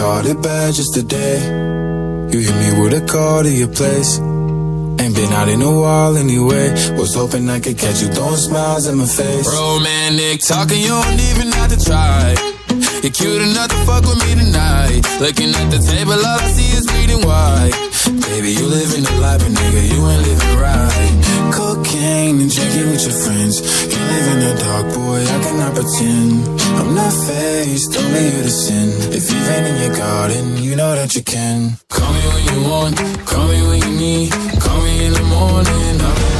caught it bad just today. You hit me with a call to your place. Ain't been out in a while anyway. Was hoping I could catch you throwing smiles in my face. Romantic talking, you don't even have to try. You're cute enough to fuck with me tonight. Looking at the table, all I see is bleeding white. Baby, you living the life, but nigga, you ain't living right. Cocaine and drinking with your friends. You live in the dark, boy, I cannot pretend. I'm not faced, only you to sin. If you've in your garden, you know that you can. Call me when you want, call me when you need. Call me in the morning. I'll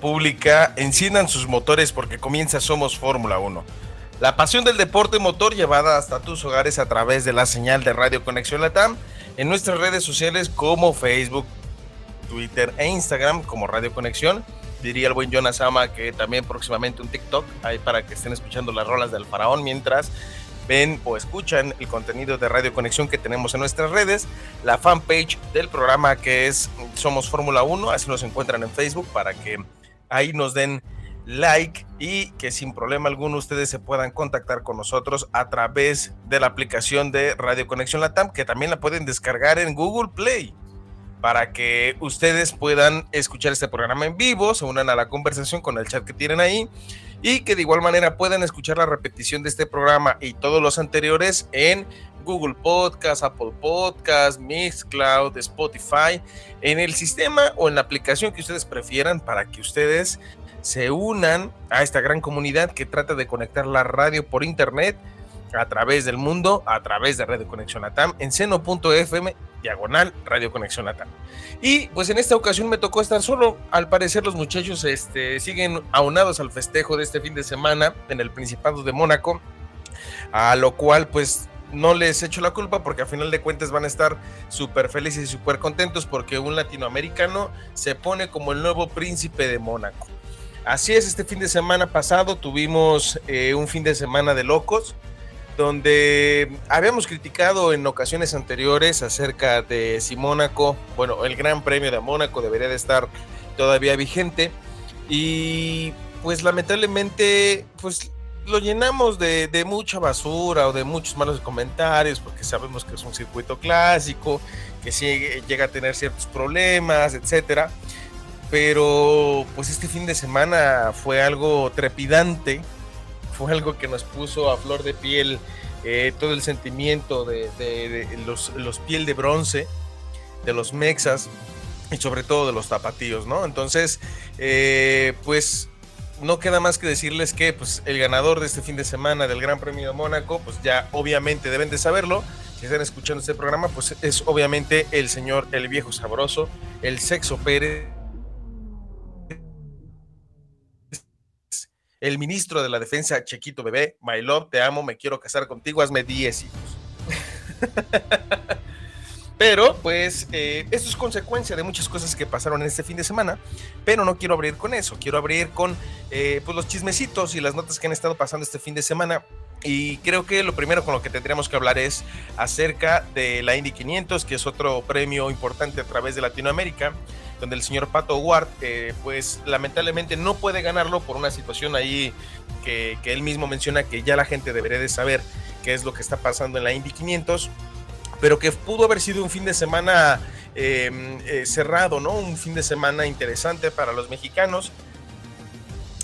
Pública, enciendan sus motores porque comienza Somos Fórmula 1. La pasión del deporte motor llevada hasta tus hogares a través de la señal de Radio Conexión Latam en nuestras redes sociales como Facebook, Twitter e Instagram como Radio Conexión. Diría el buen Jonas Ama que también próximamente un TikTok ahí para que estén escuchando las rolas del faraón mientras ven o escuchan el contenido de Radio Conexión que tenemos en nuestras redes, la fanpage del programa que es Somos Fórmula 1, así nos encuentran en Facebook para que ahí nos den like y que sin problema alguno ustedes se puedan contactar con nosotros a través de la aplicación de Radio Conexión Latam, que también la pueden descargar en Google Play para que ustedes puedan escuchar este programa en vivo, se unan a la conversación con el chat que tienen ahí y que de igual manera puedan escuchar la repetición de este programa y todos los anteriores en Google Podcast, Apple Podcast, Mixcloud, Spotify, en el sistema o en la aplicación que ustedes prefieran para que ustedes se unan a esta gran comunidad que trata de conectar la radio por internet a través del mundo, a través de Radio Conexión Atam, en seno.fm, diagonal Radio Conexión Atam. Y pues en esta ocasión me tocó estar solo. Al parecer los muchachos este, siguen aunados al festejo de este fin de semana en el Principado de Mónaco, a lo cual pues no les echo la culpa porque a final de cuentas van a estar súper felices y súper contentos porque un latinoamericano se pone como el nuevo príncipe de Mónaco. Así es, este fin de semana pasado tuvimos eh, un fin de semana de locos donde habíamos criticado en ocasiones anteriores acerca de si Mónaco, bueno, el Gran Premio de Mónaco debería de estar todavía vigente y pues lamentablemente pues lo llenamos de, mucha basura o de muchos malos comentarios porque sabemos que es un circuito clásico, que sí llega a tener ciertos problemas, etcétera. Pero pues este fin de semana fue algo trepidante fue algo que nos puso a flor de piel eh, todo el sentimiento de, los, piel de bronce, de los mexas y sobre todo de los tapatíos, ¿no? Entonces, eh, pues no queda más que decirles que pues, el ganador de este fin de semana del Gran Premio de Mónaco, pues ya obviamente deben de saberlo, si están escuchando este programa, pues es obviamente el señor, el viejo sabroso, el sexo Pérez el ministro de la Defensa, Chequito Bebé, My Love, te amo, me quiero casar contigo, hazme 10 hijos. Pero, pues, eh, esto es consecuencia de muchas cosas que pasaron en este fin de semana, pero no quiero abrir con eso, quiero abrir con eh, pues, los chismecitos y las notas que han estado pasando este fin de semana. Y creo que lo primero con lo que tendríamos que hablar es acerca de la Indy 500, que es otro premio importante a través de Latinoamérica donde el señor Pato Ward, eh, pues lamentablemente no puede ganarlo por una situación ahí que, él mismo menciona que ya la gente debería de saber qué es lo que está pasando en la Indy 500, pero que pudo haber sido un fin de semana em, eh, cerrado, ¿no? Un fin de semana interesante para los mexicanos.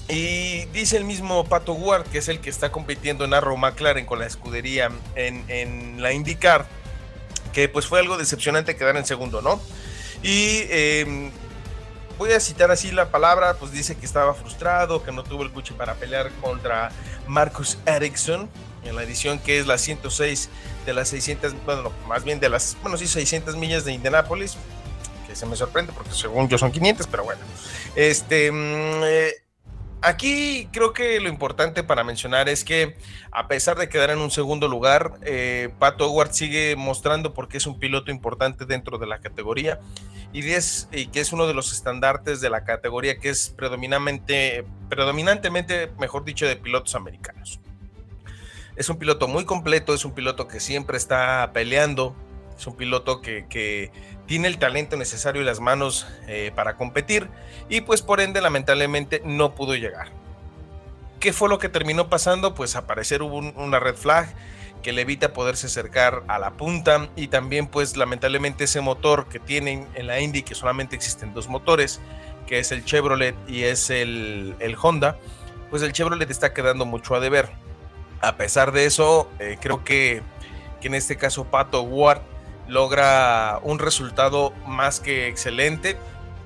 Y dice el mismo Pato Ward, que es el que está compitiendo en Arrow McLaren con la escudería en, la IndyCar, que pues fue algo decepcionante quedar en segundo, ¿no? Y em, voy a citar así la palabra, pues dice que estaba frustrado, que no tuvo el coche para pelear contra Marcus Ericsson en la edición que es la 106 de las 600, bueno, más bien de las, bueno, sí, 600 millas de Indianápolis, que se me sorprende porque según yo son 500, pero bueno. Este, mm, eh, aquí creo que lo importante para mencionar es que a pesar de quedar en un segundo lugar, eh, Pato Howard sigue mostrando porque es un piloto importante dentro de la categoría y, es, que es uno de los estandartes de la categoría que es predominantemente, predominantemente, mejor dicho, de pilotos americanos. Es un piloto muy completo, es un piloto que siempre está peleando, es un piloto que, tiene el talento necesario y las manos eh, para competir y pues por ende lamentablemente no pudo llegar. ¿Qué fue lo que terminó pasando? Pues aparecer hubo una red flag que le evita poderse acercar a la punta y también pues lamentablemente ese motor que tienen en la Indy que solamente existen dos motores que es el Chevrolet y es el, Honda pues el Chevrolet está quedando mucho a deber a pesar de eso eh, creo que, que en este caso Pato Ward logra un resultado más que excelente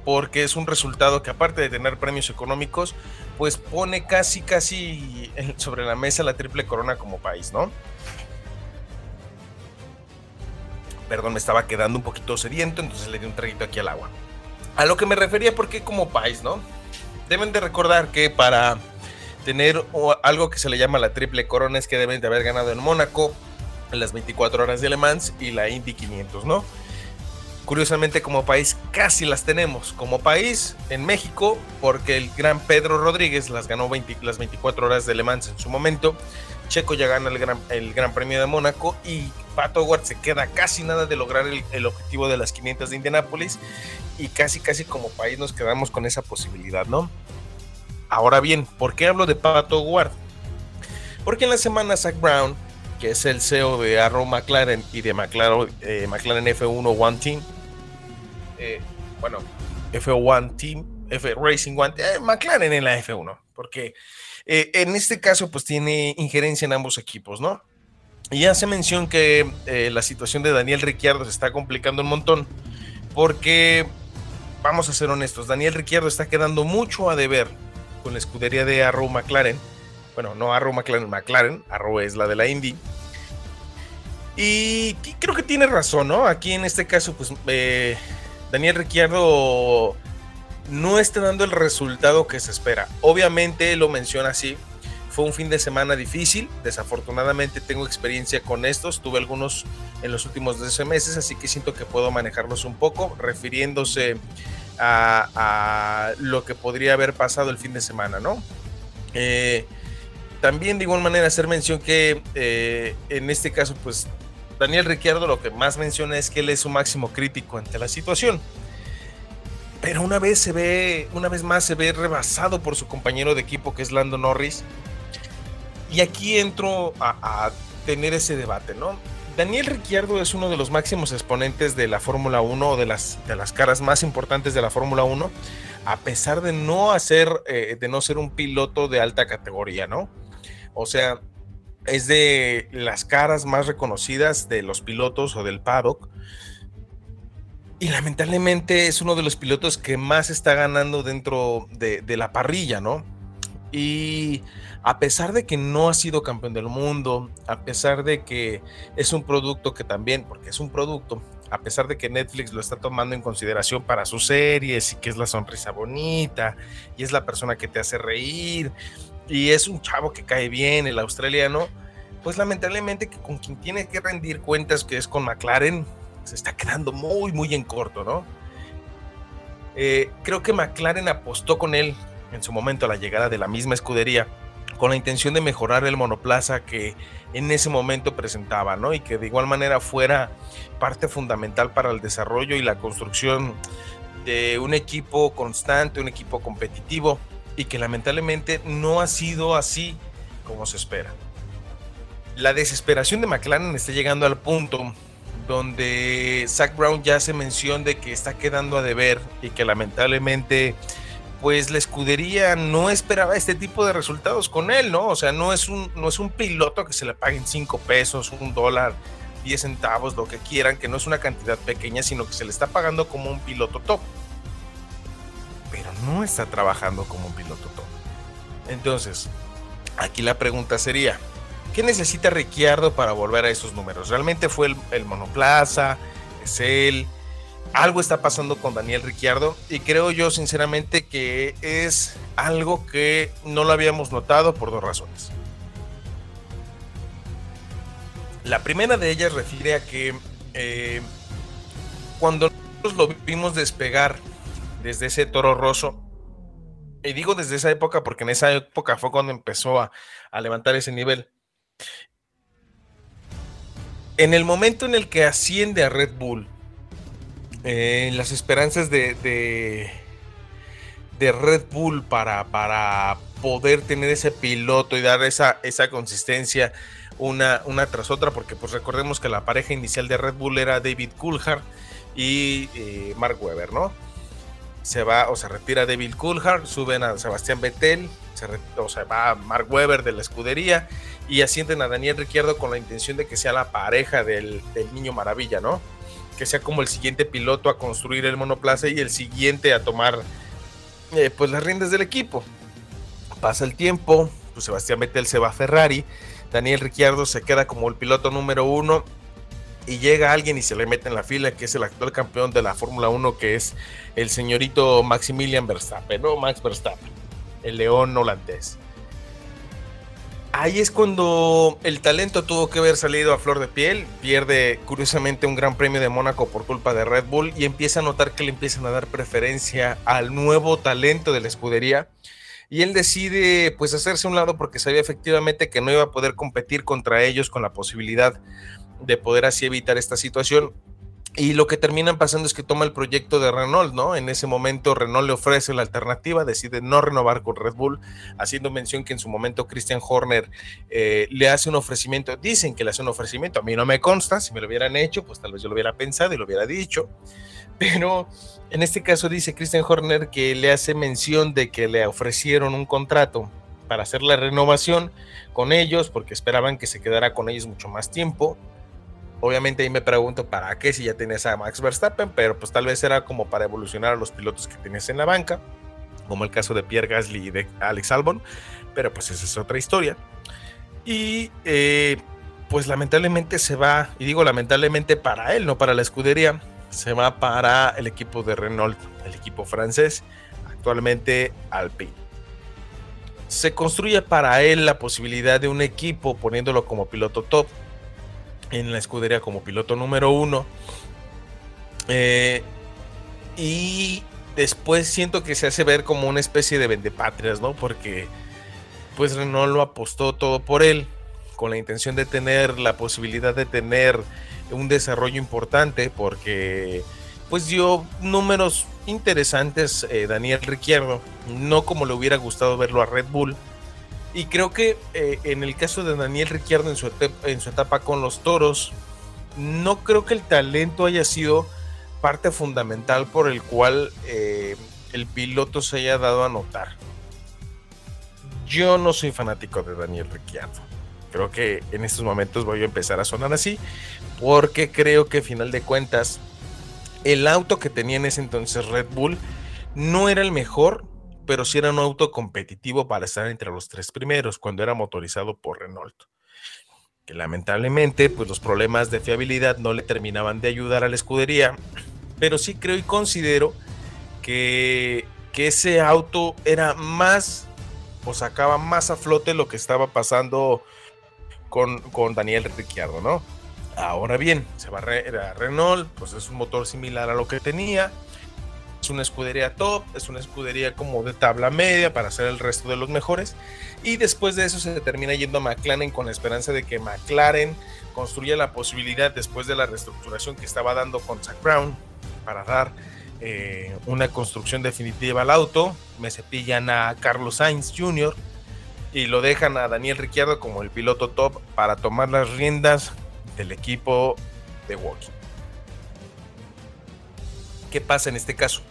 porque es un resultado que aparte de tener premios económicos, pues pone casi, casi sobre la mesa la triple corona como país, ¿no? Perdón, me estaba quedando un poquito sediento, entonces le di un traguito aquí al agua. A lo que me refería, porque como país, ¿no? Deben de recordar que para tener algo que se le llama la triple corona es que deben de haber ganado en Mónaco, las 24 horas de Le Mans y la Indy 500, ¿no? Curiosamente como país casi las tenemos. Como país en México, porque el gran Pedro Rodríguez las ganó las 24 horas de Le Mans en su momento. Checo ya gana el gran, el gran Premio de Mónaco y Pato Howard se queda casi nada de lograr el, objetivo de las 500 de Indianápolis y casi casi como país nos quedamos con esa posibilidad, ¿no? Ahora bien, ¿por qué hablo de Pato Howard? Porque en la semana Zach Brown que es el CEO de Arrow McLaren y de McLaren, eh, McLaren F1 One Team. Eh, bueno, F1 Team, F Racing One, eh, McLaren en la F1, porque en este caso pues tiene injerencia en ambos equipos, ¿no? Y hace mención que la situación de Daniel Ricciardo se está complicando un montón, porque vamos a ser honestos, Daniel Ricciardo está quedando mucho a deber con la escudería de Arrow McLaren bueno, no Arrow McLaren, McLaren, es la de la Indy. Y creo que tiene razón, ¿no? Aquí en este caso, pues eh, Daniel Ricciardo no está dando el resultado que se espera. Obviamente lo menciona así. Fue un fin de semana difícil. Desafortunadamente tengo experiencia con estos. Tuve algunos en los últimos 12 meses, así que siento que puedo manejarlos un poco, refiriéndose a, a lo que podría haber pasado el fin de semana, ¿no? Eh, también de igual manera hacer mención que eh, en este caso, pues Daniel Ricciardo lo que más menciona es que él es su máximo crítico ante la situación. Pero una vez se ve, una vez más se ve rebasado por su compañero de equipo que es Lando Norris. Y aquí entro a, tener ese debate, ¿no? Daniel Ricciardo es uno de los máximos exponentes de la Fórmula 1 o de las, de las caras más importantes de la Fórmula 1, a pesar de no hacer, eh, de no ser un piloto de alta categoría, ¿no? O sea, es de las caras más reconocidas de los pilotos o del paddock. Y lamentablemente es uno de los pilotos que más está ganando dentro de, la parrilla, ¿no? Y a pesar de que no ha sido campeón del mundo, a pesar de que es un producto que también, porque es un producto, a pesar de que Netflix lo está tomando en consideración para sus series y que es la sonrisa bonita y es la persona que te hace reír y es un chavo que cae bien, el australiano, pues lamentablemente que con quien tiene que rendir cuentas, que es con McLaren, se está quedando muy, muy en corto, ¿no? Eh, creo que McLaren apostó con él en su momento a la llegada de la misma escudería con la intención de mejorar el monoplaza que en ese momento presentaba, ¿no? Y que de igual manera fuera parte fundamental para el desarrollo y la construcción de un equipo constante, un equipo competitivo y que lamentablemente no ha sido así como se espera. La desesperación de McLaren está llegando al punto donde Zach Brown ya hace mención de que está quedando a deber y que lamentablemente pues la escudería no esperaba este tipo de resultados con él, ¿no? O sea, no es un, no es un piloto que se le paguen 5 pesos, un dólar, 10 centavos, lo que quieran, que no es una cantidad pequeña, sino que se le está pagando como un piloto top pero no está trabajando como un piloto top. Entonces, aquí la pregunta sería, ¿qué necesita Ricciardo para volver a esos números? ¿Realmente fue el, monoplaza? ¿Es él? algo está pasando con Daniel Ricciardo y creo yo sinceramente que es algo que no lo habíamos notado por dos razones. La primera de ellas refiere a que eh, cuando nosotros lo vimos despegar desde ese toro roso, y digo desde esa época porque en esa época fue cuando empezó a, levantar ese nivel. En el momento en el que asciende a Red Bull, eh, las esperanzas de, de, Red Bull para, para, poder tener ese piloto y dar esa, esa consistencia una, una, tras otra, porque pues recordemos que la pareja inicial de Red Bull era David Coulthard y eh, Mark Webber, ¿no? Se va o se retira David Coulthard, suben a Sebastián Vettel, se o sea, va Mark Webber de la escudería y ascienden a Daniel Ricciardo con la intención de que sea la pareja del, niño maravilla, ¿no? Que sea como el siguiente piloto a construir el monoplaza y el siguiente a tomar eh, pues las riendas del equipo. Pasa el tiempo, pues Sebastián Vettel se va a Ferrari, Daniel Ricciardo se queda como el piloto número uno y llega alguien y se le mete en la fila, que es el actual campeón de la Fórmula 1, que es el señorito Maximilian Verstappen, ¿no? Max Verstappen, el león holandés. Ahí es cuando el talento tuvo que haber salido a flor de piel, pierde curiosamente un gran premio de Mónaco por culpa de Red Bull y empieza a notar que le empiezan a dar preferencia al nuevo talento de la escudería y él decide pues hacerse un lado porque sabía efectivamente que no iba a poder competir contra ellos con la posibilidad de poder así evitar esta situación. Y lo que terminan pasando es que toma el proyecto de Renault, ¿no? En ese momento Renault le ofrece la alternativa, decide no renovar con Red Bull, haciendo mención que en su momento Christian Horner eh, le hace un ofrecimiento, dicen que le hace un ofrecimiento, a mí no me consta, si me lo hubieran hecho, pues tal vez yo lo hubiera pensado y lo hubiera dicho, pero en este caso dice Christian Horner que le hace mención de que le ofrecieron un contrato para hacer la renovación con ellos, porque esperaban que se quedara con ellos mucho más tiempo, Obviamente ahí me pregunto para qué si ya tenías a Max Verstappen, pero pues tal vez era como para evolucionar a los pilotos que tenías en la banca, como el caso de Pierre Gasly y de Alex Albon, pero pues esa es otra historia. Y eh, pues lamentablemente se va, y digo lamentablemente para él, no para la escudería, se va para el equipo de Renault, el equipo francés, actualmente Alpine. Se construye para él la posibilidad de un equipo poniéndolo como piloto top, en la escudería como piloto número uno. Eh, y después siento que se hace ver como una especie de vendepatrias, ¿no? Porque pues Renault lo apostó todo por él, con la intención de tener la posibilidad de tener un desarrollo importante, porque pues dio números interesantes eh, Daniel Ricciardo, no como le hubiera gustado verlo a Red Bull, y creo que eh, en el caso de Daniel Ricciardo en su, etapa con los toros, no creo que el talento haya sido parte fundamental por el cual eh, el piloto se haya dado a notar. Yo no soy fanático de Daniel Ricciardo. Creo que en estos momentos voy a empezar a sonar así, porque creo que final de cuentas el auto que tenía en ese entonces Red Bull no era el mejor, pero sí era un auto competitivo para estar entre los tres primeros cuando era motorizado por Renault. Que lamentablemente, pues los problemas de fiabilidad no le terminaban de ayudar a la escudería, pero sí creo y considero que, que ese auto era más o sacaba más a flote lo que estaba pasando con, con Daniel Ricciardo, ¿no? Ahora bien, se va a Renault, pues es un motor similar a lo que tenía, es una escudería top, es una escudería como de tabla media para ser el resto de los mejores. Y después de eso se termina yendo a McLaren con la esperanza de que McLaren construya la posibilidad después de la reestructuración que estaba dando con Zach Brown para dar eh, una construcción definitiva al auto. Me cepillan a Carlos Sainz Jr. y lo dejan a Daniel Ricciardo como el piloto top para tomar las riendas del equipo de Walking. ¿Qué pasa en este caso?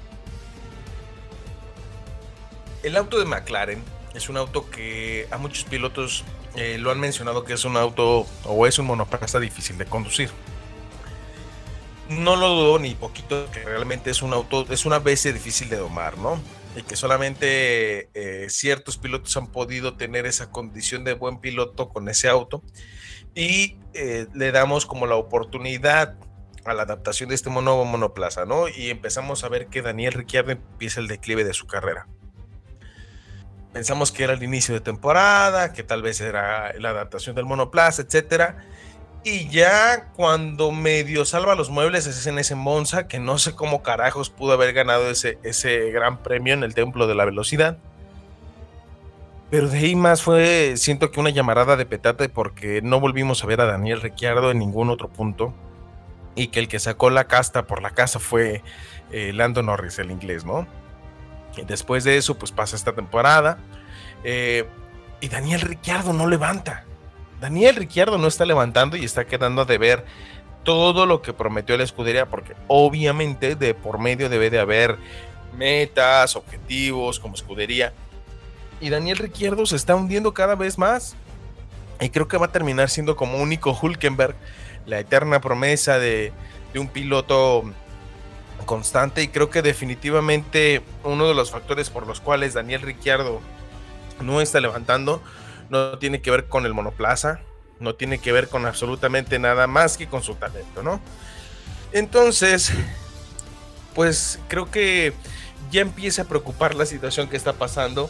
El auto de McLaren es un auto que a muchos pilotos eh, lo han mencionado que es un auto o es un monoplaza difícil de conducir. No lo dudo ni poquito que realmente es un auto, es una vez difícil de domar, ¿no? Y que solamente eh, ciertos pilotos han podido tener esa condición de buen piloto con ese auto. Y eh, le damos como la oportunidad a la adaptación de este nuevo monoplaza, ¿no? Y empezamos a ver que Daniel Ricciardo empieza el declive de su carrera. Pensamos que era el inicio de temporada, que tal vez era la adaptación del monoplaza, etcétera. Y ya cuando medio salva los muebles es en ese Monza, que no sé cómo carajos pudo haber ganado ese, ese gran premio en el Templo de la Velocidad. Pero de ahí más fue, siento que una llamarada de petate porque no volvimos a ver a Daniel Ricciardo en ningún otro punto y que el que sacó la casta por la casa fue eh, Lando Norris, el inglés, ¿no? Después de eso, pues pasa esta temporada eh, y Daniel Ricciardo no levanta. Daniel Ricciardo no está levantando y está quedando de ver todo lo que prometió la escudería, porque obviamente de por medio debe de haber metas, objetivos como escudería. Y Daniel Ricciardo se está hundiendo cada vez más. Y creo que va a terminar siendo como único Hulkenberg la eterna promesa de, un piloto constante y creo que definitivamente uno de los factores por los cuales Daniel Ricciardo no está levantando no tiene que ver con el monoplaza, no tiene que ver con absolutamente nada más que con su talento, ¿no? Entonces, pues creo que ya empieza a preocupar la situación que está pasando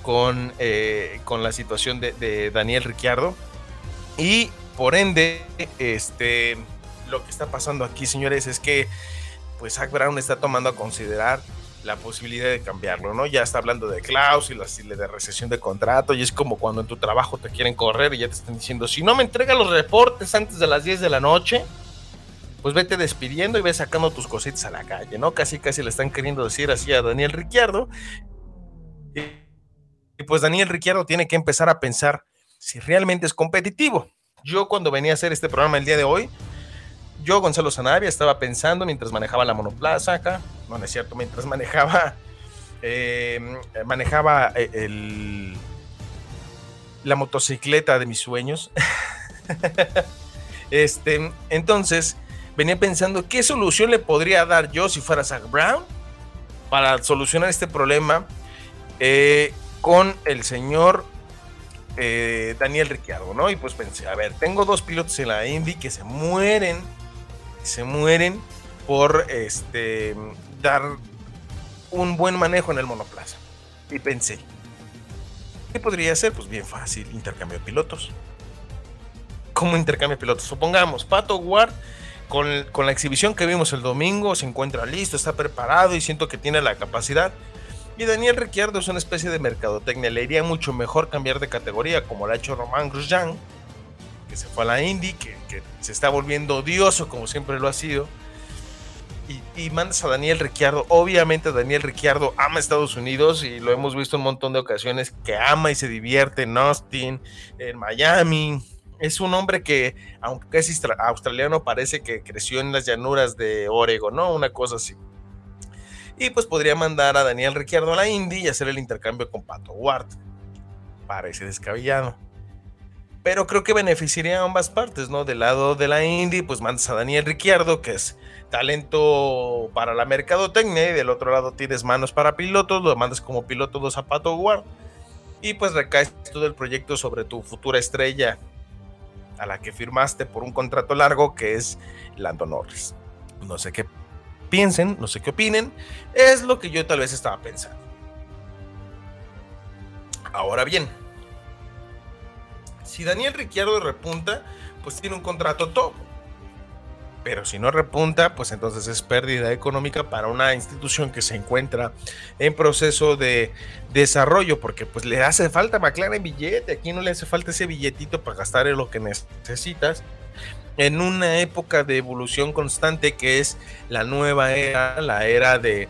con, eh, con la situación de, Daniel Ricciardo y por ende, este, lo que está pasando aquí, señores, es que pues Zach Brown está tomando a considerar la posibilidad de cambiarlo, ¿no? Ya está hablando de cláusulas y de recesión de contrato y es como cuando en tu trabajo te quieren correr y ya te están diciendo, si no me entrega los reportes antes de las 10 de la noche, pues vete despidiendo y ve sacando tus cositas a la calle, ¿no? Casi casi le están queriendo decir así a Daniel Ricciardo. Y pues Daniel Ricciardo tiene que empezar a pensar si realmente es competitivo yo cuando venía a hacer este programa el día de hoy, yo, Gonzalo Sanabria, estaba pensando mientras manejaba la monoplaza acá, no, es cierto, mientras manejaba, eh, manejaba eh, el, la motocicleta de mis sueños. este, entonces, venía pensando qué solución le podría dar yo si fuera Zach Brown para solucionar este problema eh, con el señor Daniel Ricciardo, ¿no? Y pues pensé, a ver, tengo dos pilotos en la Indy que se mueren, se mueren por este, dar un buen manejo en el monoplaza. Y pensé, ¿qué podría ser? Pues bien fácil, intercambio de pilotos. ¿Cómo intercambio de pilotos? Supongamos, Pato Ward, con, con la exhibición que vimos el domingo, se encuentra listo, está preparado y siento que tiene la capacidad y Daniel Ricciardo es una especie de mercadotecnia. Le iría mucho mejor cambiar de categoría, como lo ha hecho Román Grosjean, se fue a la Indy, que, se está volviendo odioso, como siempre lo ha sido. Y, mandas a Daniel Ricciardo. Obviamente, Daniel Ricciardo ama Estados Unidos y lo hemos visto un montón de ocasiones que ama y se divierte en Austin, en Miami. Es un hombre que, aunque es australiano, parece que creció en las llanuras de Oregon, ¿no? Una cosa así. Y pues podría mandar a Daniel Ricciardo a la Indy y hacer el intercambio con Pato Ward. Parece descabellado. Pero creo que beneficiaría a ambas partes, ¿no? Del lado de la Indy, pues mandas a Daniel Ricciardo, que es talento para la mercadotecnia, y del otro lado tienes manos para pilotos, lo mandas como piloto dos a Pato Ward. Y pues recaes todo el proyecto sobre tu futura estrella, a la que firmaste por un contrato largo, que es Lando Norris. No sé qué piensen, no sé qué opinen, es lo que yo tal vez estaba pensando. Ahora bien, si Daniel Ricciardo repunta, pues tiene un contrato top. Pero si no repunta, pues entonces es pérdida económica para una institución que se encuentra en proceso de desarrollo, porque pues le hace falta McLaren billete, aquí no le hace falta ese billetito para gastar en lo que necesitas en una época de evolución constante que es la nueva era, la era de,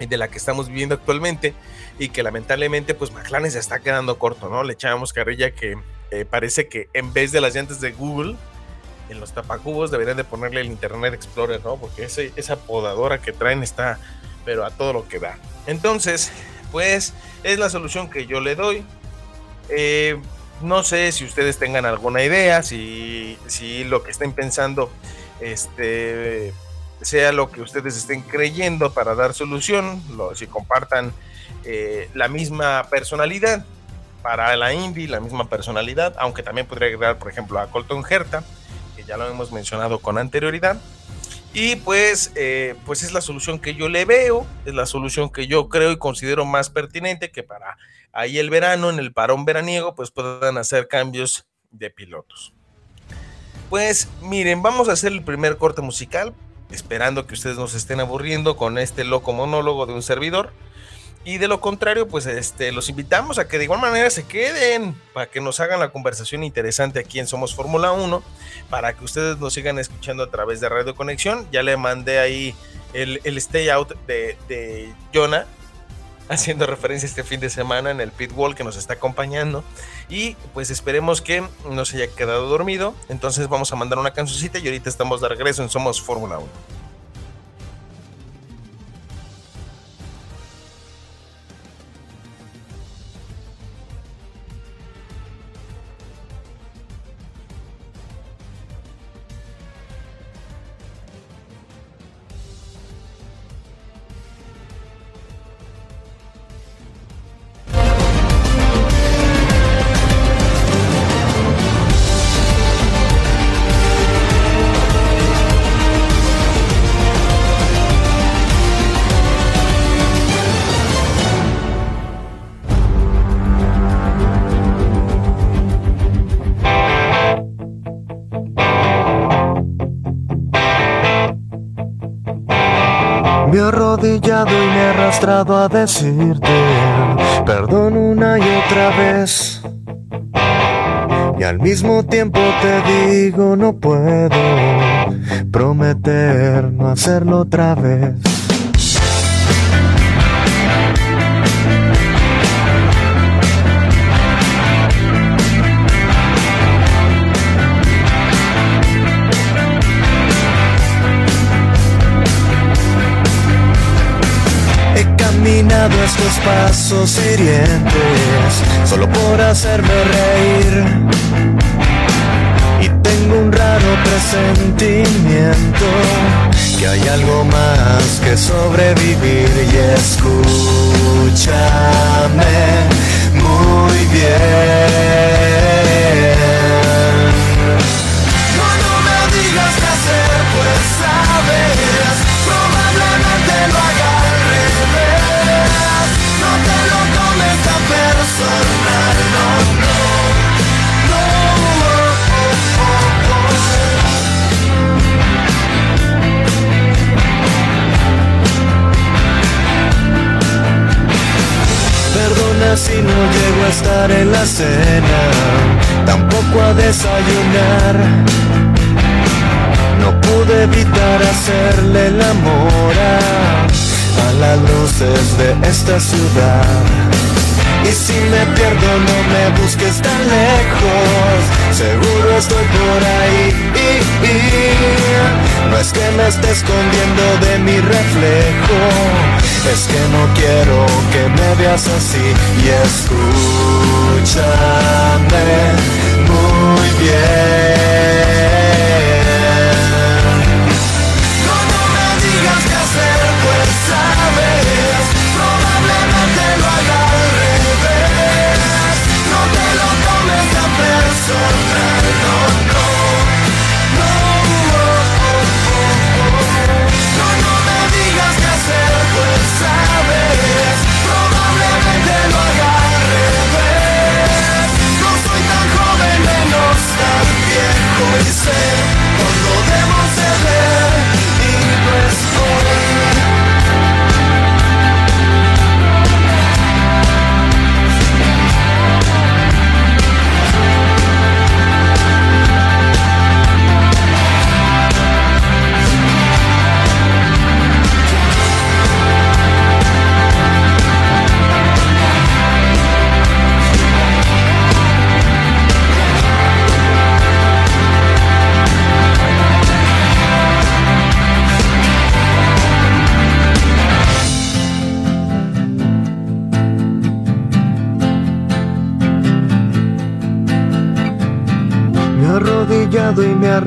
de la que estamos viviendo actualmente y que lamentablemente pues McLaren se está quedando corto, ¿no? Le echábamos carrilla que eh, parece que en vez de las llantas de Google, en los tapacubos deberían de ponerle el Internet Explorer, ¿no? Porque ese, esa podadora que traen está, pero a todo lo que da. Entonces, pues es la solución que yo le doy. Eh, no sé si ustedes tengan alguna idea, si, si lo que estén pensando este, sea lo que ustedes estén creyendo para dar solución, si compartan eh, la misma personalidad para la Indy, la misma personalidad, aunque también podría agregar, por ejemplo, a Colton Herta, que ya lo hemos mencionado con anterioridad. Y pues, eh, pues es la solución que yo le veo, es la solución que yo creo y considero más pertinente que para ahí el verano, en el parón veraniego, pues puedan hacer cambios de pilotos. Pues miren, vamos a hacer el primer corte musical, esperando que ustedes nos estén aburriendo con este loco monólogo de un servidor. Y de lo contrario, pues este, los invitamos a que de igual manera se queden para que nos hagan la conversación interesante aquí en Somos Fórmula 1, para que ustedes nos sigan escuchando a través de Radio Conexión. Ya le mandé ahí el, stay out de, de Jonah, haciendo referencia este fin de semana en el pit wall que nos está acompañando. Y pues esperemos que no se haya quedado dormido. Entonces vamos a mandar una cancioncita y ahorita estamos de regreso en Somos Fórmula 1. A decirte perdón una y otra vez. Y al mismo tiempo te digo no puedo prometer no hacerlo otra vez. Caminado estos pasos hirientes solo por hacerme reír. Y tengo un raro presentimiento que hay algo más que sobrevivir y escúchame muy bien. No, me digas qué hacer, pues sabes, Si no llego a estar en la cena, tampoco a desayunar. No pude evitar hacerle el amor a, a las luces de esta ciudad. Y si me pierdo no me busques tan lejos. Seguro estoy por ahí. No es que me esté escondiendo de mi reflejo. Es que no quiero que me veas así. Y escúchame muy bien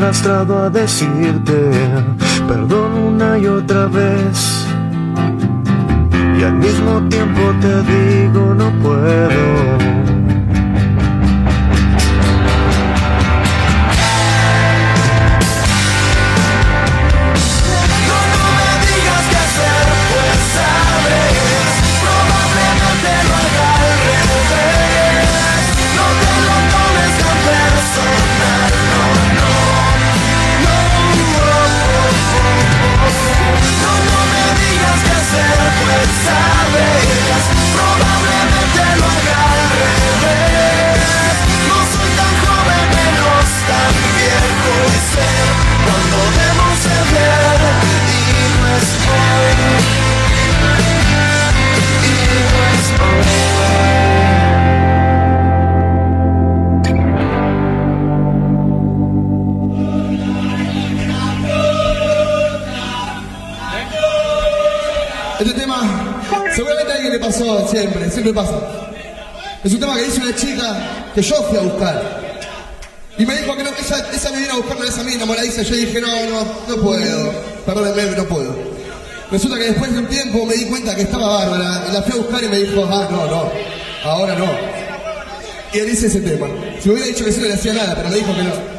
arrastrado a decirte Resulta que después de un tiempo me di cuenta que estaba bárbara. La fui a buscar y me dijo, ah, no, no, ahora no. Y él dice ese tema. Si me hubiera dicho que sí no le hacía nada, pero me dijo que no.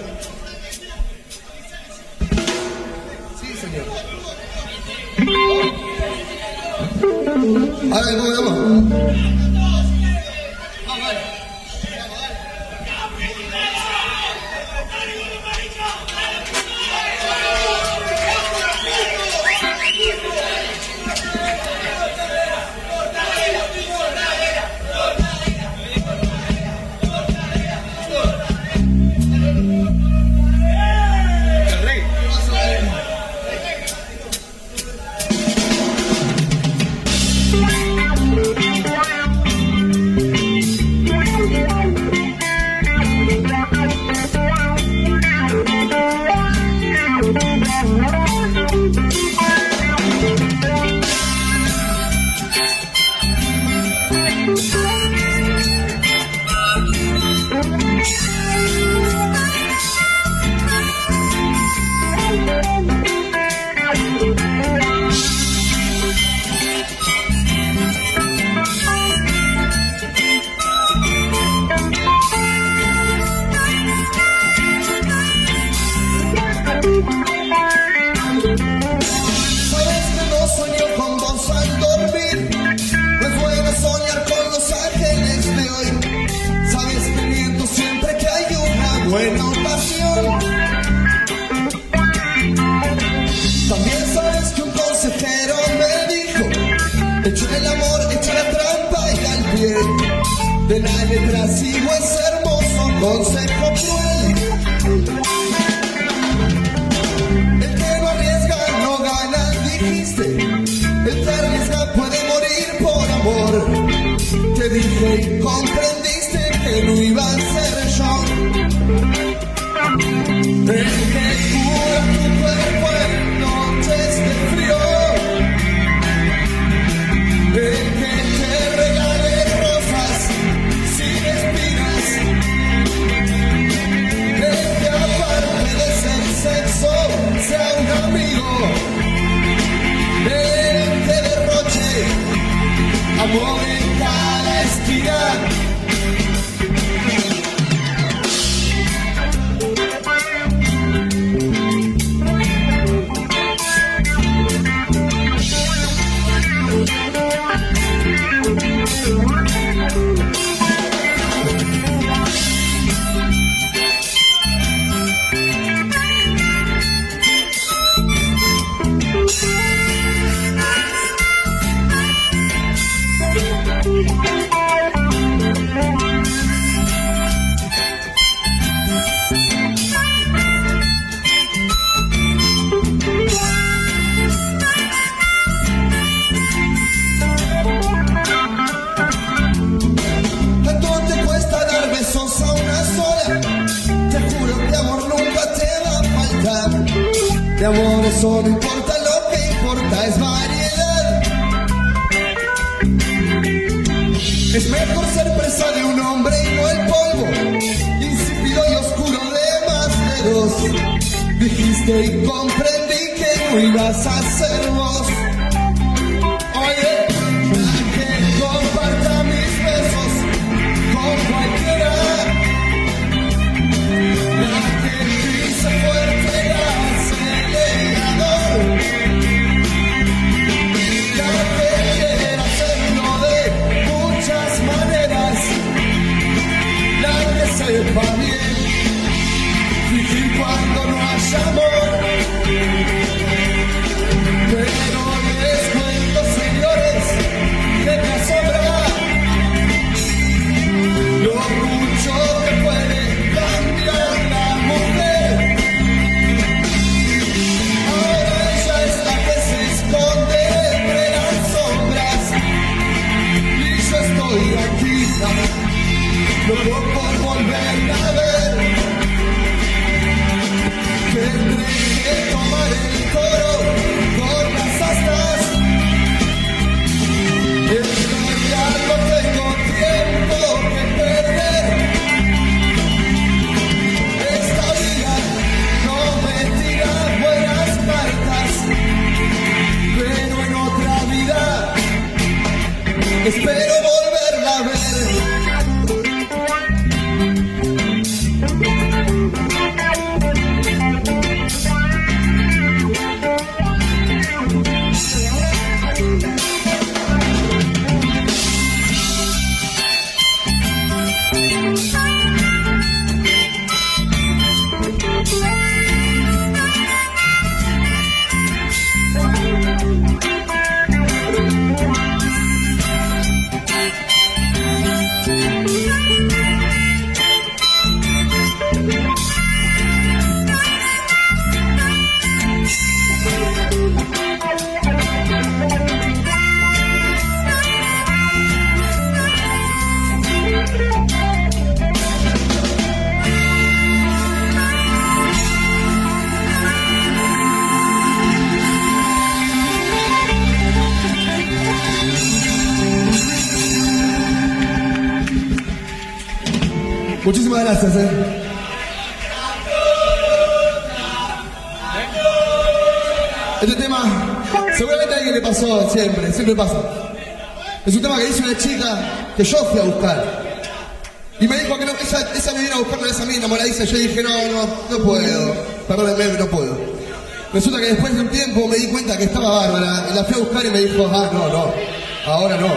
Que yo fui a buscar. Y me dijo que no, esa, esa me vino a buscar a esa mina moradiza. Yo dije, no, no, no puedo. Perdónenme, no puedo. Resulta que después de un tiempo me di cuenta que estaba bárbara. Y la fui a buscar y me dijo, ah, no, no, ahora no.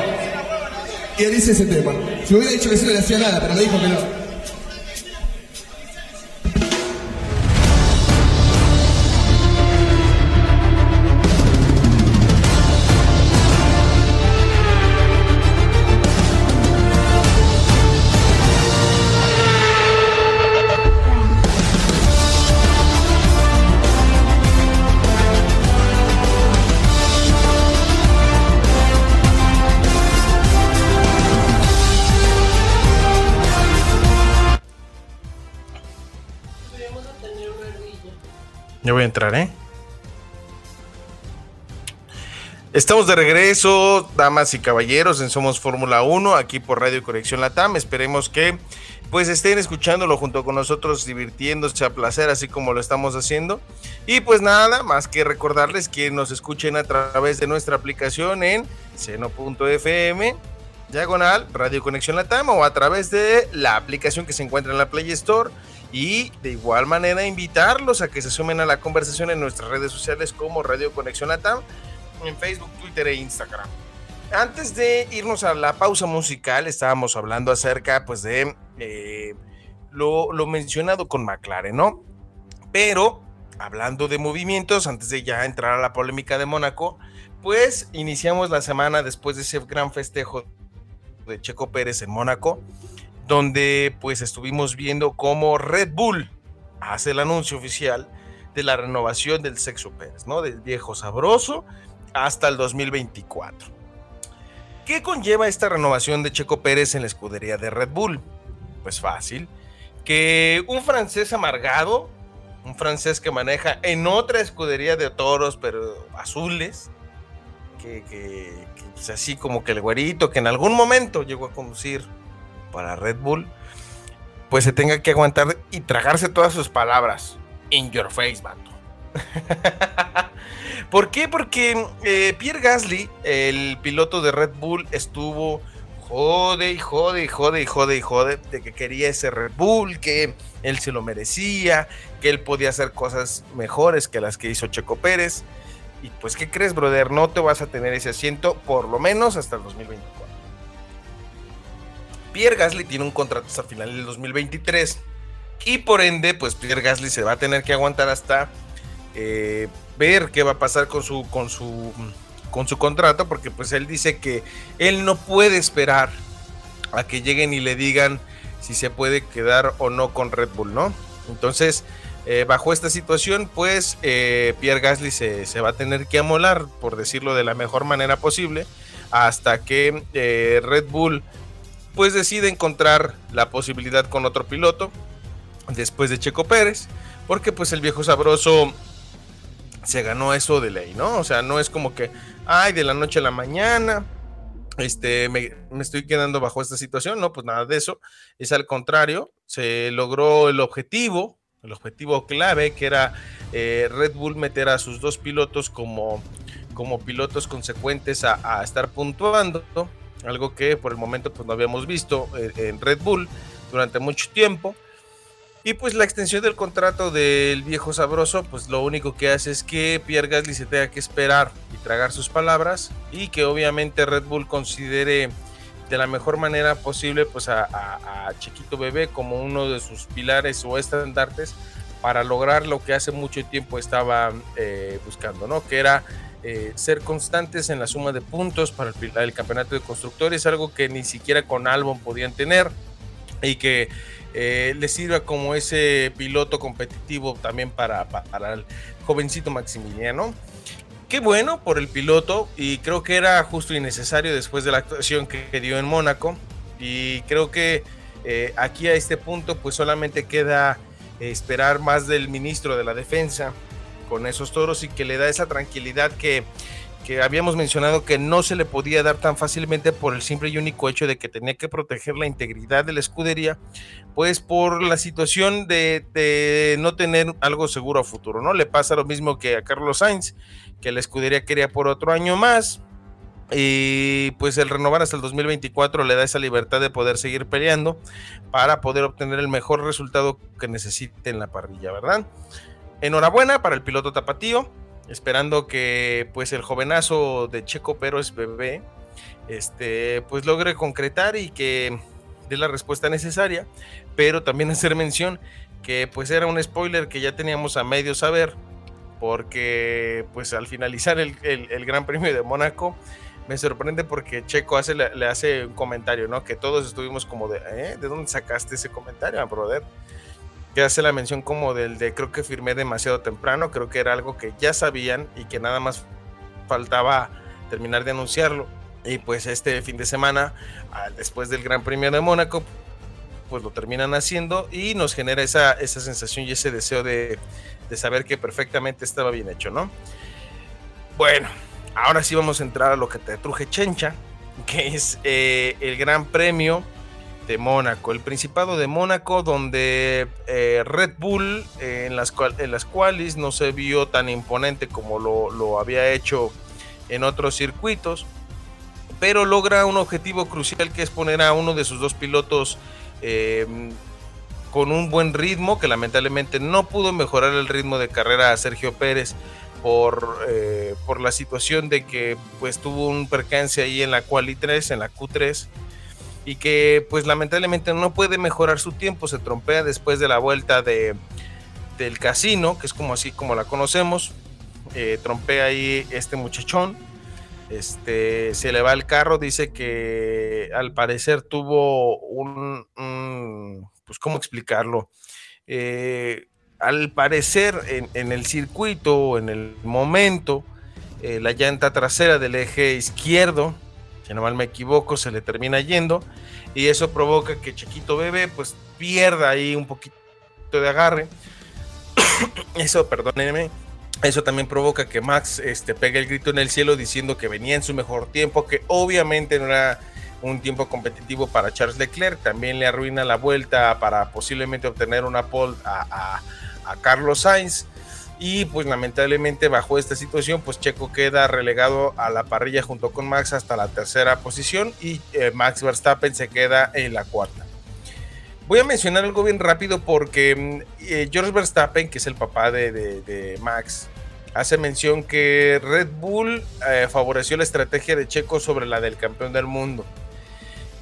Y él dice ese tema. Si me hubiera dicho que sí no le hacía nada, pero me dijo que no. Estamos de regreso, damas y caballeros, en Somos Fórmula 1, aquí por Radio Conexión Latam. Esperemos que pues estén escuchándolo junto con nosotros, divirtiéndose a placer, así como lo estamos haciendo. Y pues nada, más que recordarles que nos escuchen a través de nuestra aplicación en seno.fm, diagonal, Radio Conexión Latam, o a través de la aplicación que se encuentra en la Play Store y de igual manera invitarlos a que se sumen a la conversación en nuestras redes sociales como Radio Conexión Latam, en Facebook, Twitter e Instagram. Antes de irnos a la pausa musical, estábamos hablando acerca pues de eh, lo, lo mencionado con McLaren, ¿no? Pero hablando de movimientos, antes de ya entrar a la polémica de Mónaco, pues iniciamos la semana después de ese gran festejo de Checo Pérez en Mónaco donde pues estuvimos viendo cómo Red Bull hace el anuncio oficial de la renovación del Sexo Pérez, ¿no? Del viejo sabroso hasta el 2024. ¿Qué conlleva esta renovación de Checo Pérez en la escudería de Red Bull? Pues fácil, que un francés amargado, un francés que maneja en otra escudería de toros, pero azules, que, que, pues, así como que el güerito que en algún momento llegó a conducir para Red Bull, pues se tenga que aguantar y tragarse todas sus palabras. In your face, vato. ¿Por qué? Porque eh, Pierre Gasly, el piloto de Red Bull, estuvo jode y jode y jode y jode y jode de que quería ese Red Bull, que él se lo merecía, que él podía hacer cosas mejores que las que hizo Checo Pérez. Y pues, ¿qué crees, brother? No te vas a tener ese asiento por lo menos hasta el 2024. Pierre Gasly tiene un contrato hasta final del 2023 y por ende, pues Pierre Gasly se va a tener que aguantar hasta eh, ver qué va a pasar con su, con su, con su contrato, porque pues él dice que él no puede esperar a que lleguen y le digan si se puede quedar o no con Red Bull, ¿no? Entonces, eh, bajo esta situación, pues eh, Pierre Gasly se, se, va a tener que amolar, por decirlo de la mejor manera posible, hasta que Red Bull pues decide encontrar la posibilidad con otro piloto después de Checo Pérez, porque pues el viejo sabroso se ganó eso de ley, ¿no? O sea, no es como que, ay, de la noche a la mañana, este, me, estoy quedando bajo esta situación, no, pues nada de eso, es al contrario, se logró el objetivo, el objetivo clave, que era eh, Red Bull meter a sus dos pilotos como, como pilotos consecuentes a, a estar puntuando, algo que por el momento pues no habíamos visto en Red Bull durante mucho tiempo. Y pues la extensión del contrato del viejo sabroso, pues lo único que hace es que Pierre Gasly se tenga que esperar y tragar sus palabras y que obviamente Red Bull considere de la mejor manera posible pues a, Chiquito Bebé como uno de sus pilares o estandartes para lograr lo que hace mucho tiempo estaba eh, buscando, ¿no? Que era eh, ser constantes en la suma de puntos para el, campeonato de constructores, algo que ni siquiera con Albon podían tener y que eh, les sirva como ese piloto competitivo también para, para el jovencito Maximiliano. Qué bueno por el piloto y creo que era justo y necesario después de la actuación que dio en Mónaco y creo que eh, aquí a este punto pues solamente queda esperar más del ministro de la defensa con esos toros y que le da esa tranquilidad que, que habíamos mencionado que no se le podía dar tan fácilmente por el simple y único hecho de que tenía que proteger la integridad de la escudería, pues por la situación de, no tener algo seguro a futuro, ¿no? Le pasa lo mismo que a Carlos Sainz, que la escudería quería por otro año más, y pues el renovar hasta el 2024 le da esa libertad de poder seguir peleando para poder obtener el mejor resultado que necesite en la parrilla, ¿verdad? Enhorabuena para el piloto tapatío esperando que pues el jovenazo de Checo Pérez bebé este pues logre concretar y que dé la respuesta necesaria, pero también hacer mención que pues era un spoiler que ya teníamos a medio saber, porque pues al finalizar el, Gran Premio de Mónaco, me sorprende porque Checo hace, le, hace un comentario, ¿no? Que todos estuvimos como de, ¿eh? ¿De dónde sacaste ese comentario, brother? Que hace la mención como del de creo que firmé demasiado temprano, creo que era algo que ya sabían y que nada más faltaba terminar de anunciarlo. Y pues este fin de semana, después del Gran Premio de Mónaco, pues lo terminan haciendo y nos genera esa, esa sensación y ese deseo de, de saber que perfectamente estaba bien hecho, ¿no? Bueno, ahora sí vamos a entrar a lo que te truje Chencha, que es eh, el Gran Premio de Mónaco, el Principado de Mónaco, donde eh, Red Bull en, las en las cuales no se vio tan imponente como lo, había hecho en otros circuitos, pero logra un objetivo crucial que es poner a uno de sus dos pilotos em, con un buen ritmo, que lamentablemente no pudo mejorar el ritmo de carrera a Sergio Pérez por, eh, por la situación de que pues tuvo un percance ahí en la Quali 3, en la Q3 y que pues lamentablemente no puede mejorar su tiempo, se trompea después de la vuelta de, del casino, que es como así como la conocemos, eh, trompea ahí este muchachón, este, se le va el carro, dice que al parecer tuvo un, pues cómo explicarlo, eh, al parecer en, el circuito, en el momento, eh, la llanta trasera del eje izquierdo, si no mal me equivoco, se le termina yendo y eso provoca que Chiquito Bebé pues pierda ahí un poquito de agarre. eso, perdónenme, eso también provoca que Max este, pegue el grito en el cielo diciendo que venía en su mejor tiempo, que obviamente no era un tiempo competitivo para Charles Leclerc, también le arruina la vuelta para posiblemente obtener una pole a, a Carlos Sainz y pues lamentablemente bajo esta situación pues Checo queda relegado a la parrilla junto con Max hasta la tercera posición y eh, Max Verstappen se queda en la cuarta. Voy a mencionar algo bien rápido porque mm, eh, George Verstappen, que es el papá de, Max, hace mención que Red Bull eh, favoreció la estrategia de Checo sobre la del campeón del mundo.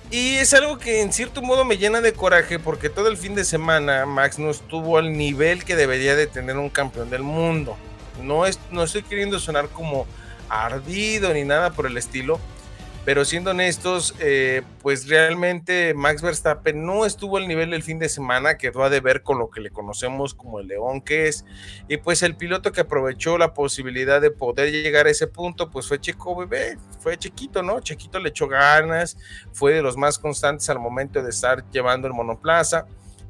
Y es algo que en cierto modo me llena de coraje porque todo el fin de semana Max no estuvo al nivel que debería de tener un campeón del mundo. No, es, no estoy queriendo sonar como ardido ni nada por el estilo, pero siendo honestos, eh, pues realmente Max Verstappen no estuvo al nivel del fin de semana, quedó a deber con lo que le conocemos como el león que es, y pues el piloto que aprovechó la posibilidad de poder llegar a ese punto, pues fue Checo Bebé, fue chiquito, ¿no? Chiquito le echó ganas, fue de los más constantes al momento de estar llevando el monoplaza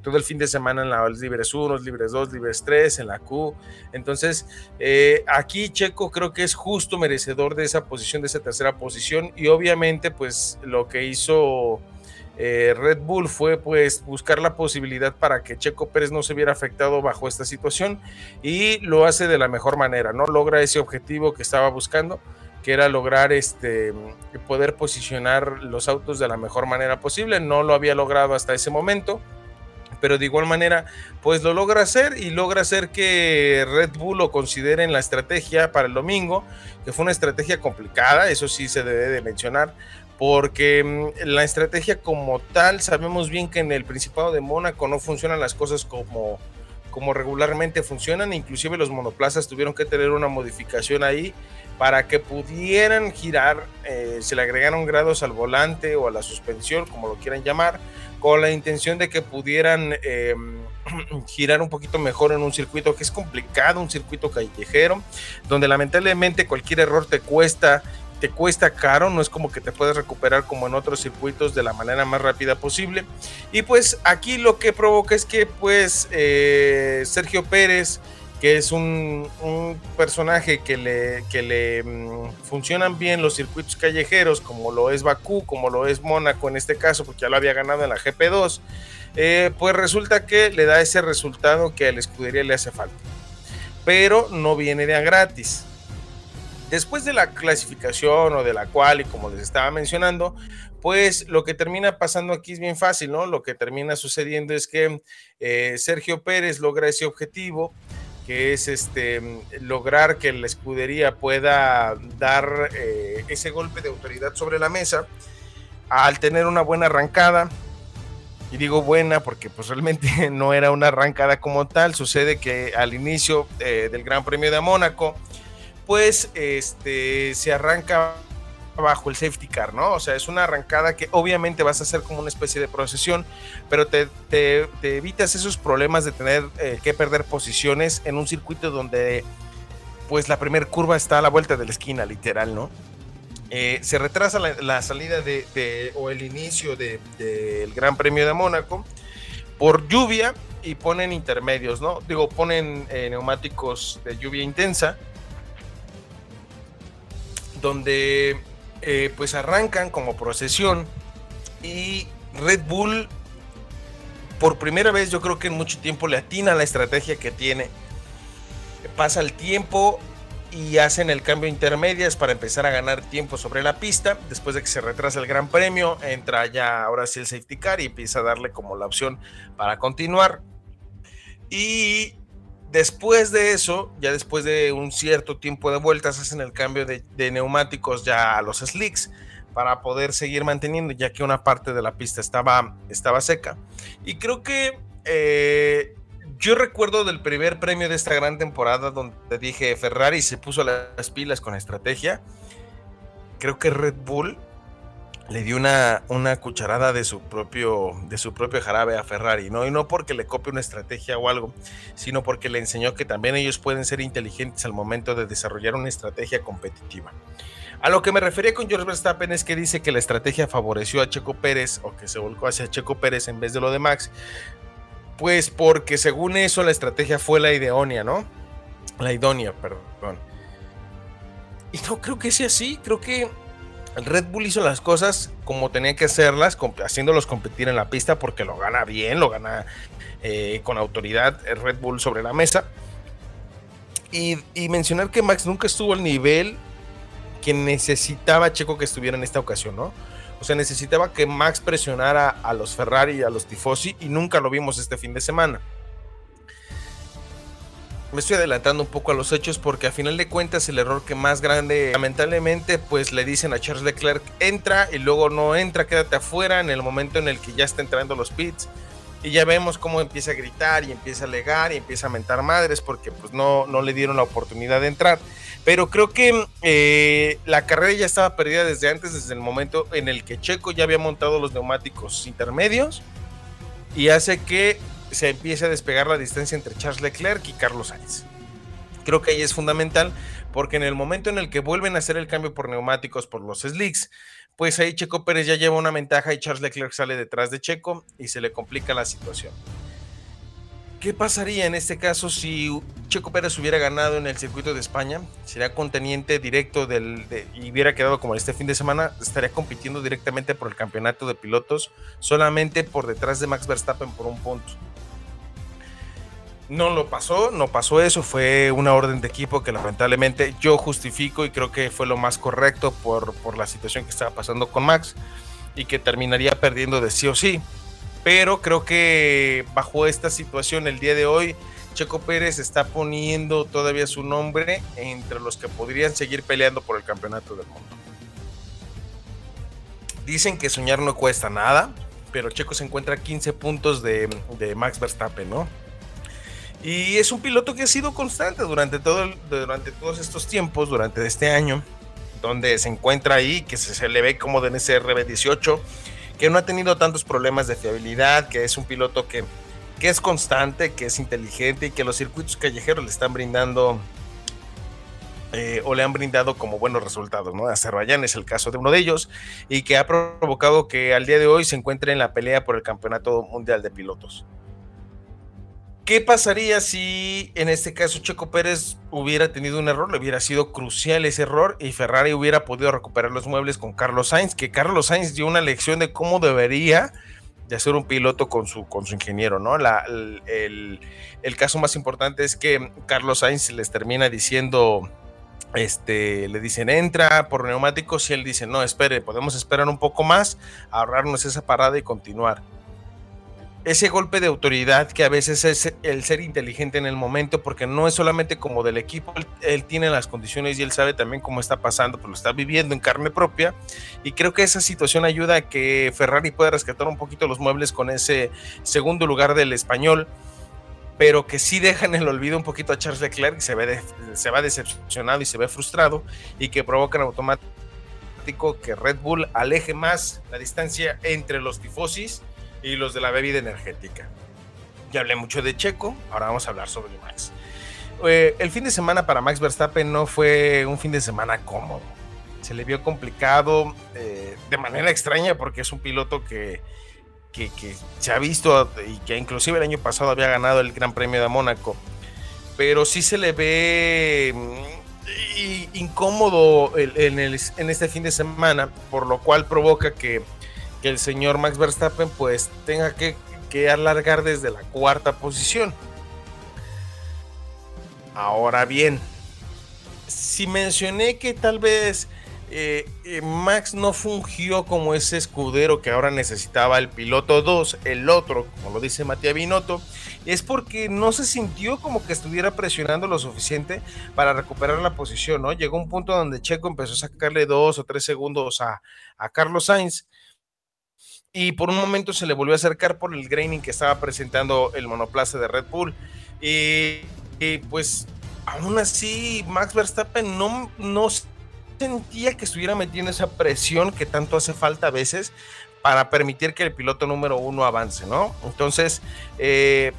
todo el fin de semana en los libres 1, libres 2, libres 3, en la Q. Entonces, eh, aquí Checo creo que es justo merecedor de esa posición, de esa tercera posición. Y obviamente, pues lo que hizo eh, Red Bull fue pues buscar la posibilidad para que Checo Pérez no se viera afectado bajo esta situación y lo hace de la mejor manera, ¿no? Logra ese objetivo que estaba buscando que era lograr este poder posicionar los autos de la mejor manera posible. No lo había logrado hasta ese momento pero de igual manera, pues lo logra hacer y logra hacer que Red Bull lo considere en la estrategia para el domingo, que fue una estrategia complicada, eso sí se debe de mencionar, porque mm, la estrategia como tal, sabemos bien que en el Principado de Mónaco no funcionan las cosas como, como regularmente funcionan, inclusive los monoplazas tuvieron que tener una modificación ahí para que pudieran girar, eh, se le agregaron grados al volante o a la suspensión, como lo quieran llamar, con la intención de que pudieran em, girar un poquito mejor en un circuito que es complicado, un circuito callejero, donde lamentablemente cualquier error te cuesta te cuesta caro, no es como que te puedes recuperar como en otros circuitos de la manera más rápida posible. Y pues aquí lo que provoca es que pues eh, Sergio Pérez que es un, personaje que le, que le mm, funcionan bien los circuitos callejeros, como lo es Bakú, como lo es Mónaco en este caso, porque ya lo había ganado en la GP2, eh, pues resulta que le da ese resultado que a la escudería le hace falta. Pero no viene de a gratis. Después de la clasificación o de la cual, y como les estaba mencionando, pues lo que termina pasando aquí es bien fácil, ¿no? Lo que termina sucediendo es que eh, Sergio Pérez logra ese objetivo, que es este, lograr que la escudería pueda dar eh, ese golpe de autoridad sobre la mesa al tener una buena arrancada. Y digo buena porque pues realmente no era una arrancada como tal. Sucede que al inicio eh, del Gran Premio de Mónaco, pues este, se arranca bajo el safety car, ¿no? O sea, es una arrancada que obviamente vas a hacer como una especie de procesión, pero te, evitas esos problemas de tener eh, que perder posiciones en un circuito donde pues la primera curva está a la vuelta de la esquina, literal, ¿no? Eh, se retrasa la, salida de, o el inicio del Gran Premio de Mónaco por lluvia y ponen intermedios, ¿no? Digo, ponen eh, neumáticos de lluvia intensa, donde eh, pues arrancan como procesión y Red Bull por primera vez yo creo que en mucho tiempo le atina la estrategia que tiene. Pasa el tiempo y hacen el cambio intermedias para empezar a ganar tiempo sobre la pista. Después de que se retrasa el Gran Premio, entra ya ahora sí el safety car y empieza a darle como la opción para continuar. Y Después de eso, ya después de un cierto tiempo de vueltas, hacen el cambio de, neumáticos ya a los slicks para poder seguir manteniendo, ya que una parte de la pista estaba, estaba seca. Y creo que eh, yo recuerdo del primer premio de esta gran temporada donde dije Ferrari se puso las pilas con estrategia. Creo que Red Bull le dio una, una cucharada de su, propio, de su propio jarabe a Ferrari, ¿no? Y no porque le copie una estrategia o algo, sino porque le enseñó que también ellos pueden ser inteligentes al momento de desarrollar una estrategia competitiva. A lo que me refería con George Verstappen es que dice que la estrategia favoreció a Checo Pérez o que se volcó hacia Checo Pérez en vez de lo de Max, pues porque según eso la estrategia fue la idónea, ¿no? La idónea, perdón. Y no creo que sea así, creo que Red Bull hizo las cosas como tenía que hacerlas, haciéndolos competir en la pista porque lo gana bien, lo gana eh, con autoridad el Red Bull sobre la mesa. Y, mencionar que Max nunca estuvo al nivel que necesitaba Checo que estuviera en esta ocasión, ¿no? O sea, necesitaba que Max presionara a los Ferrari y a los Tifosi y nunca lo vimos este fin de semana me estoy adelantando un poco a los hechos porque a final de cuentas el error que más grande, lamentablemente, pues le dicen a Charles Leclerc, entra y luego no entra, quédate afuera en el momento en el que ya está entrando los pits. Y ya vemos cómo empieza a gritar y empieza a alegar y empieza a mentar madres porque pues no, no le dieron la oportunidad de entrar. Pero creo que eh, la carrera ya estaba perdida desde antes, desde el momento en el que Checo ya había montado los neumáticos intermedios y hace que se empieza a despegar la distancia entre Charles Leclerc y Carlos Sainz. Creo que ahí es fundamental porque en el momento en el que vuelven a hacer el cambio por neumáticos por los slicks, pues ahí Checo Pérez ya lleva una ventaja y Charles Leclerc sale detrás de Checo y se le complica la situación. ¿Qué pasaría en este caso si Checo Pérez hubiera ganado en el circuito de España? Sería conteniente directo del, y hubiera quedado como este fin de semana, estaría compitiendo directamente por el campeonato de pilotos, solamente por detrás de Max Verstappen por un punto. No lo pasó, no pasó eso, fue una orden de equipo que lamentablemente yo justifico y creo que fue lo más correcto por, por la situación que estaba pasando con Max y que terminaría perdiendo de sí o sí pero creo que bajo esta situación el día de hoy, Checo Pérez está poniendo todavía su nombre entre los que podrían seguir peleando por el campeonato del mundo. Dicen que soñar no cuesta nada, pero Checo se encuentra a 15 puntos de, Max Verstappen, ¿no? Y es un piloto que ha sido constante durante, todo, durante todos estos tiempos, durante este año, donde se encuentra ahí, que se, le ve como de ese RB18 que no ha tenido tantos problemas de fiabilidad, que es un piloto que, que es constante, que es inteligente y que los circuitos callejeros le están brindando eh, o le han brindado como buenos resultados, ¿no? Azerbaiyán es el caso de uno de ellos y que ha provocado que al día de hoy se encuentre en la pelea por el campeonato mundial de pilotos. ¿Qué pasaría si en este caso Checo Pérez hubiera tenido un error? Le hubiera sido crucial ese error y Ferrari hubiera podido recuperar los muebles con Carlos Sainz, que Carlos Sainz dio una lección de cómo debería de hacer un piloto con su, con su ingeniero, ¿no? La, el, el, caso más importante es que Carlos Sainz les termina diciendo, este, le dicen entra por neumáticos y él dice, no, espere, podemos esperar un poco más, ahorrarnos esa parada y continuar ese golpe de autoridad que a veces es el ser inteligente en el momento, porque no es solamente como del equipo, él, tiene las condiciones y él sabe también cómo está pasando, pues lo está viviendo en carne propia. Y creo que esa situación ayuda a que Ferrari pueda rescatar un poquito los muebles con ese segundo lugar del español, pero que sí deja en el olvido un poquito a Charles Leclerc, se, ve se va decepcionado y se ve frustrado, y que provocan automático que Red Bull aleje más la distancia entre los tifosis y los de la bebida energética. Ya hablé mucho de Checo, ahora vamos a hablar sobre Max. Eh, el fin de semana para Max Verstappen no fue un fin de semana cómodo. Se le vio complicado eh, de manera extraña porque es un piloto que, que, se ha visto y que inclusive el año pasado había ganado el Gran Premio de Mónaco. Pero sí se le ve mm, incómodo en, en este fin de semana, por lo cual provoca que que el señor Max Verstappen pues tenga que, alargar desde la cuarta posición. Ahora bien, si mencioné que tal vez eh, eh, Max no fungió como ese escudero que ahora necesitaba el piloto 2, el otro, como lo dice Matías Binotto, es porque no se sintió como que estuviera presionando lo suficiente para recuperar la posición, ¿no? Llegó un punto donde Checo empezó a sacarle dos o tres segundos a, a Carlos Sainz y por un momento se le volvió a acercar por el graining que estaba presentando el monoplaza de Red Bull. Y, pues aún así Max Verstappen no, no sentía que estuviera metiendo esa presión que tanto hace falta a veces para permitir que el piloto número uno avance, ¿no? Entonces, eh,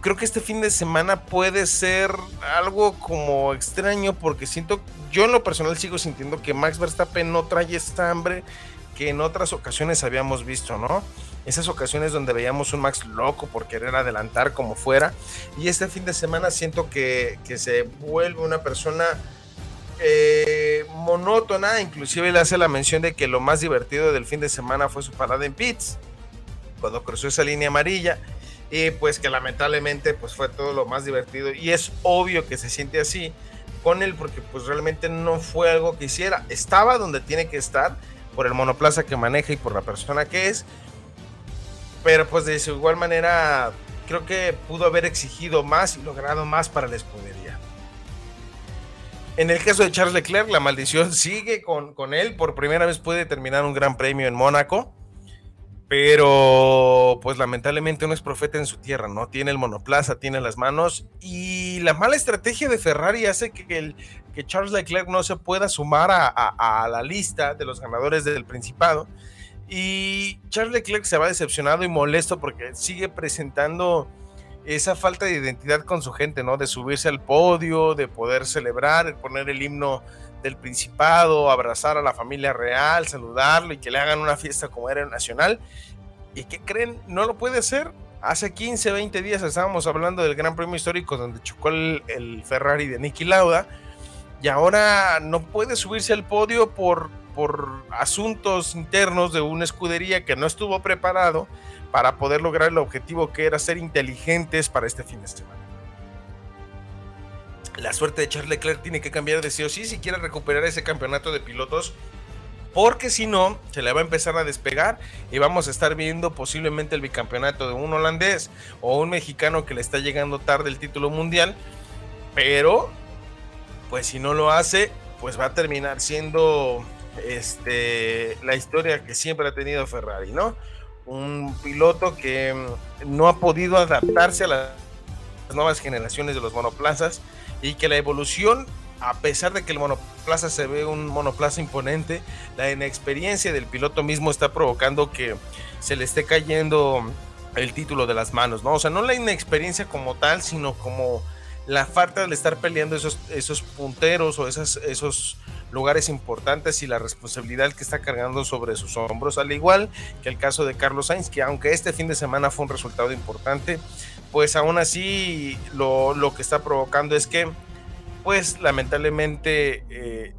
creo que este fin de semana puede ser algo como extraño porque siento, yo en lo personal sigo sintiendo que Max Verstappen no trae esta hambre que en otras ocasiones habíamos visto, ¿no? Esas ocasiones donde veíamos un Max loco por querer adelantar como fuera. Y este fin de semana siento que, se vuelve una persona eh, monótona. Inclusive le hace la mención de que lo más divertido del fin de semana fue su parada en pits. Cuando cruzó esa línea amarilla. Y pues que lamentablemente pues fue todo lo más divertido. Y es obvio que se siente así con él porque pues realmente no fue algo que hiciera. Estaba donde tiene que estar por el monoplaza que maneja y por la persona que es. Pero pues de igual manera creo que pudo haber exigido más y logrado más para la escudería. En el caso de Charles Leclerc, la maldición sigue con, con él. Por primera vez puede terminar un gran premio en Mónaco. Pero pues lamentablemente no es profeta en su tierra, ¿no? Tiene el monoplaza, tiene las manos y la mala estrategia de Ferrari hace que, el, que Charles Leclerc no se pueda sumar a, la lista de los ganadores del Principado. Y Charles Leclerc se va decepcionado y molesto porque sigue presentando esa falta de identidad con su gente, ¿no? De subirse al podio, de poder celebrar, poner el himno del Principado, abrazar a la familia real, saludarlo y que le hagan una fiesta como era nacional. ¿Y qué creen? No lo puede hacer. Hace 15, 20 días estábamos hablando del Gran Premio Histórico donde chocó el, Ferrari de Nicky Lauda y ahora no puede subirse al podio por, por asuntos internos de una escudería que no estuvo preparado para poder lograr el objetivo que era ser inteligentes para este fin de semana la suerte de Charles Leclerc tiene que cambiar de sí o sí si quiere recuperar ese campeonato de pilotos. Porque si no, se le va a empezar a despegar y vamos a estar viendo posiblemente el bicampeonato de un holandés o un mexicano que le está llegando tarde el título mundial. Pero, pues si no lo hace, pues va a terminar siendo este, la historia que siempre ha tenido Ferrari, ¿no? Un piloto que mm, no ha podido adaptarse a las nuevas generaciones de los monoplazas y que la evolución, a pesar de que el monoplaza se ve un monoplaza imponente, la inexperiencia del piloto mismo está provocando que se le esté cayendo el título de las manos, ¿no? O sea, no la inexperiencia como tal, sino como la falta de estar peleando esos, esos punteros o esos lugares importantes y la responsabilidad que está cargando sobre sus hombros, al igual que el caso de Carlos Sainz, que aunque este fin de semana fue un resultado importante, pues aún así lo, lo que está provocando es que, pues lamentablemente, eh,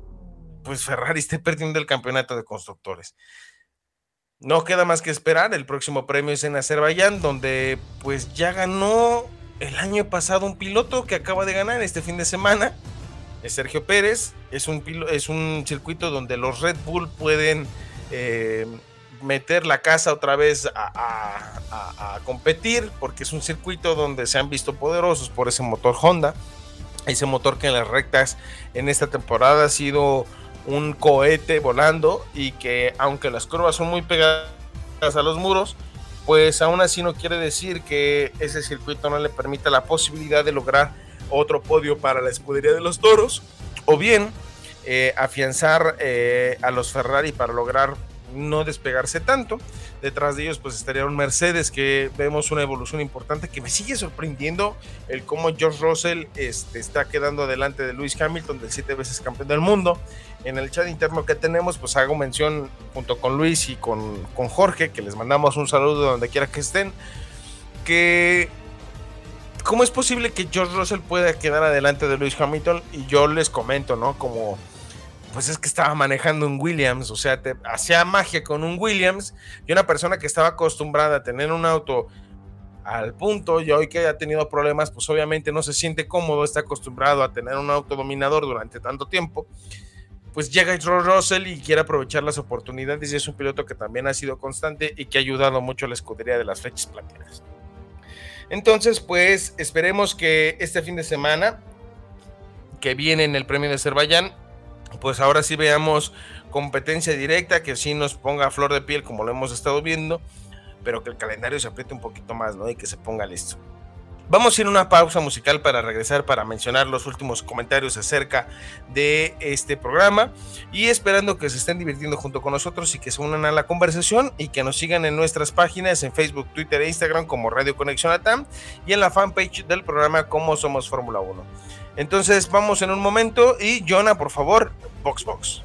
pues Ferrari esté perdiendo el campeonato de constructores. No queda más que esperar, el próximo premio es en Azerbaiyán, donde pues ya ganó el año pasado un piloto que acaba de ganar este fin de semana, es Sergio Pérez, es un, es un circuito donde los Red Bull pueden eh, meter la casa otra vez a, competir, porque es un circuito donde se han visto poderosos por ese motor Honda, ese motor que en las rectas en esta temporada ha sido un cohete volando y que aunque las curvas son muy pegadas a los muros, pues aún así no quiere decir que ese circuito no le permita la posibilidad de lograr otro podio para la escudería de los toros o bien eh, afianzar eh, a los Ferrari para lograr no despegarse tanto. Detrás de ellos pues estaría un Mercedes que vemos una evolución importante que me sigue sorprendiendo el cómo George Russell este, está quedando delante de Lewis Hamilton, del siete veces campeón del mundo. En el chat interno que tenemos pues hago mención junto con Luis y con, con Jorge, que les mandamos un saludo donde quiera que estén, que ¿cómo es posible que George Russell pueda quedar adelante de Lewis Hamilton? Y yo les comento, ¿no? Como pues es que estaba manejando un Williams, o sea, te hacía magia con un Williams y una persona que estaba acostumbrada a tener un auto al punto y hoy que ha tenido problemas, pues obviamente no se siente cómodo, está acostumbrado a tener un auto dominador durante tanto tiempo, pues llega George Russell y quiere aprovechar las oportunidades y es un piloto que también ha sido constante y que ha ayudado mucho a la escudería de las flechas platinas. Entonces, pues esperemos que este fin de semana que viene en el premio de Azerbaiyán pues ahora sí veamos competencia directa que sí nos ponga a flor de piel como lo hemos estado viendo, pero que el calendario se apriete un poquito más, ¿no? Y que se ponga listo. Vamos a ir a una pausa musical para regresar para mencionar los últimos comentarios acerca de este programa y esperando que se estén divirtiendo junto con nosotros y que se unan a la conversación y que nos sigan en nuestras páginas en Facebook, Twitter e Instagram como Radio Conexión Atam y en la fanpage del programa como Somos Fórmula 1. Entonces vamos en un momento y Jonah, por favor, Box Box.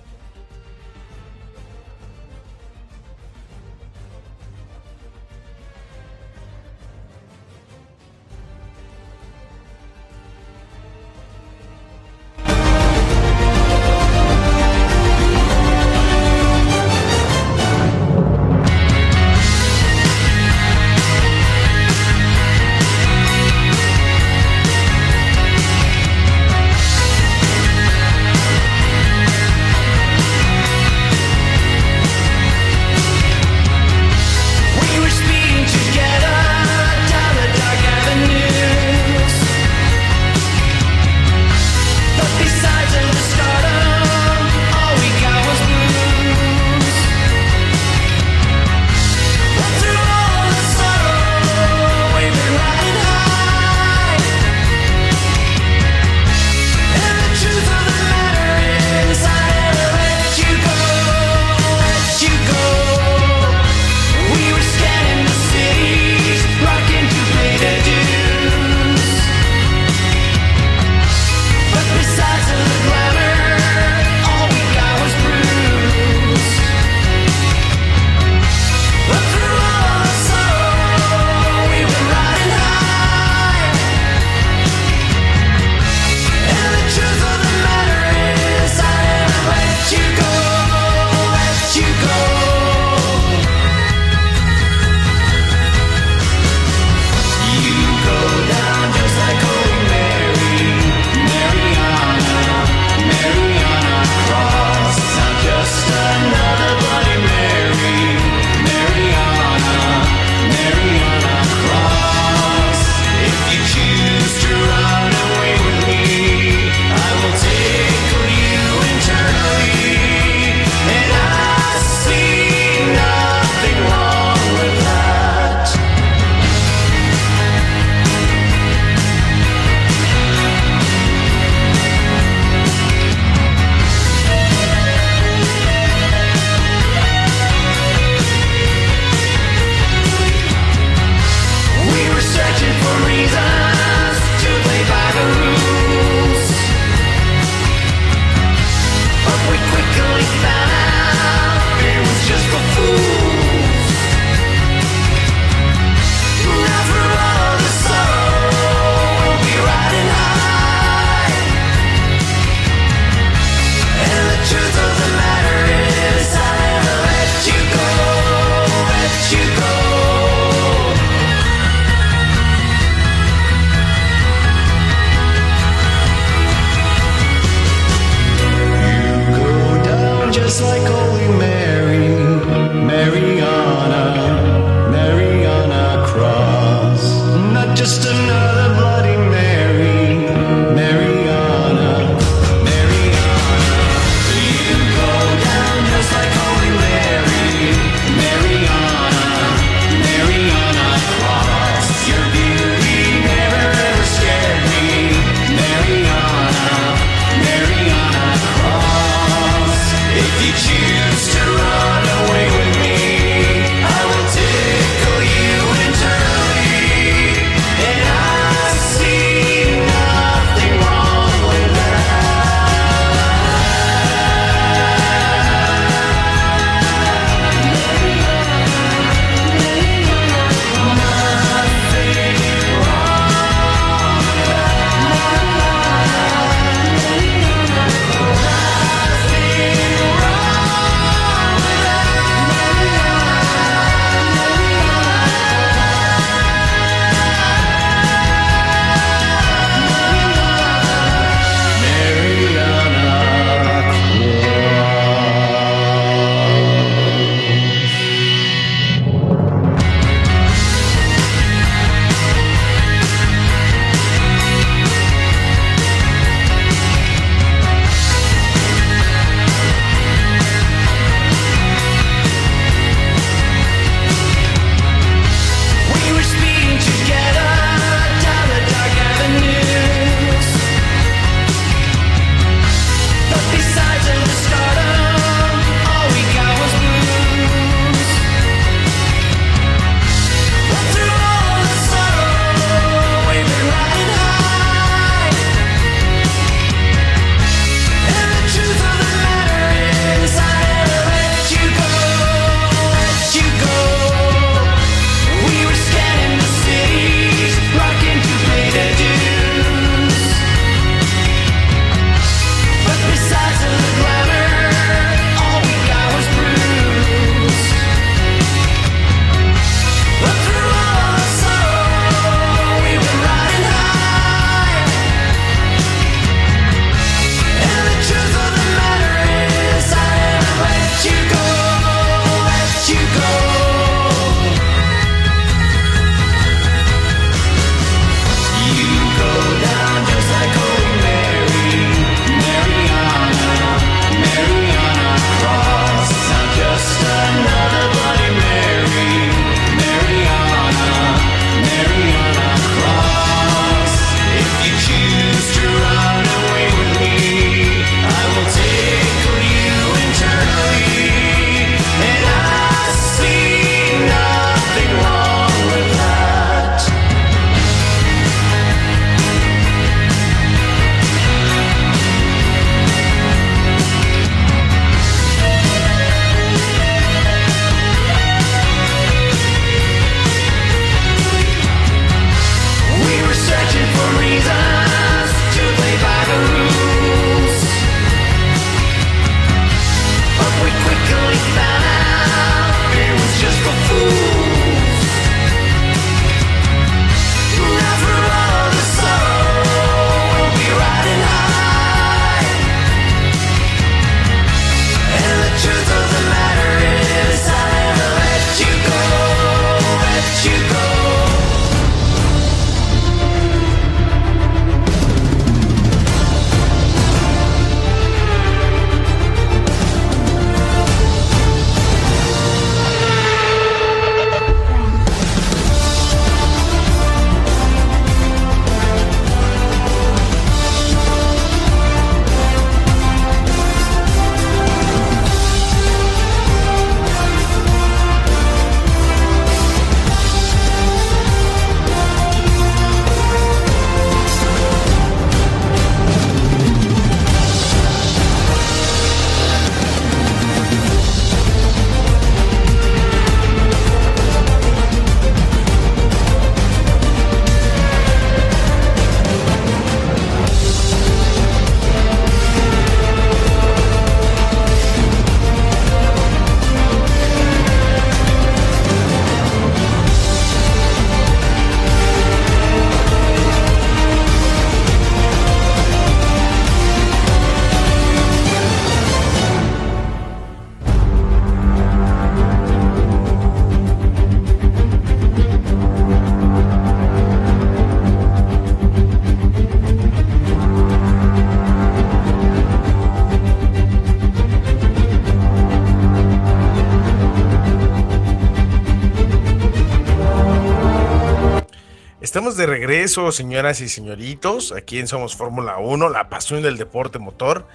Regreso, señoras y señoritos, aquí en Somos Fórmula 1, la pasión del deporte motor,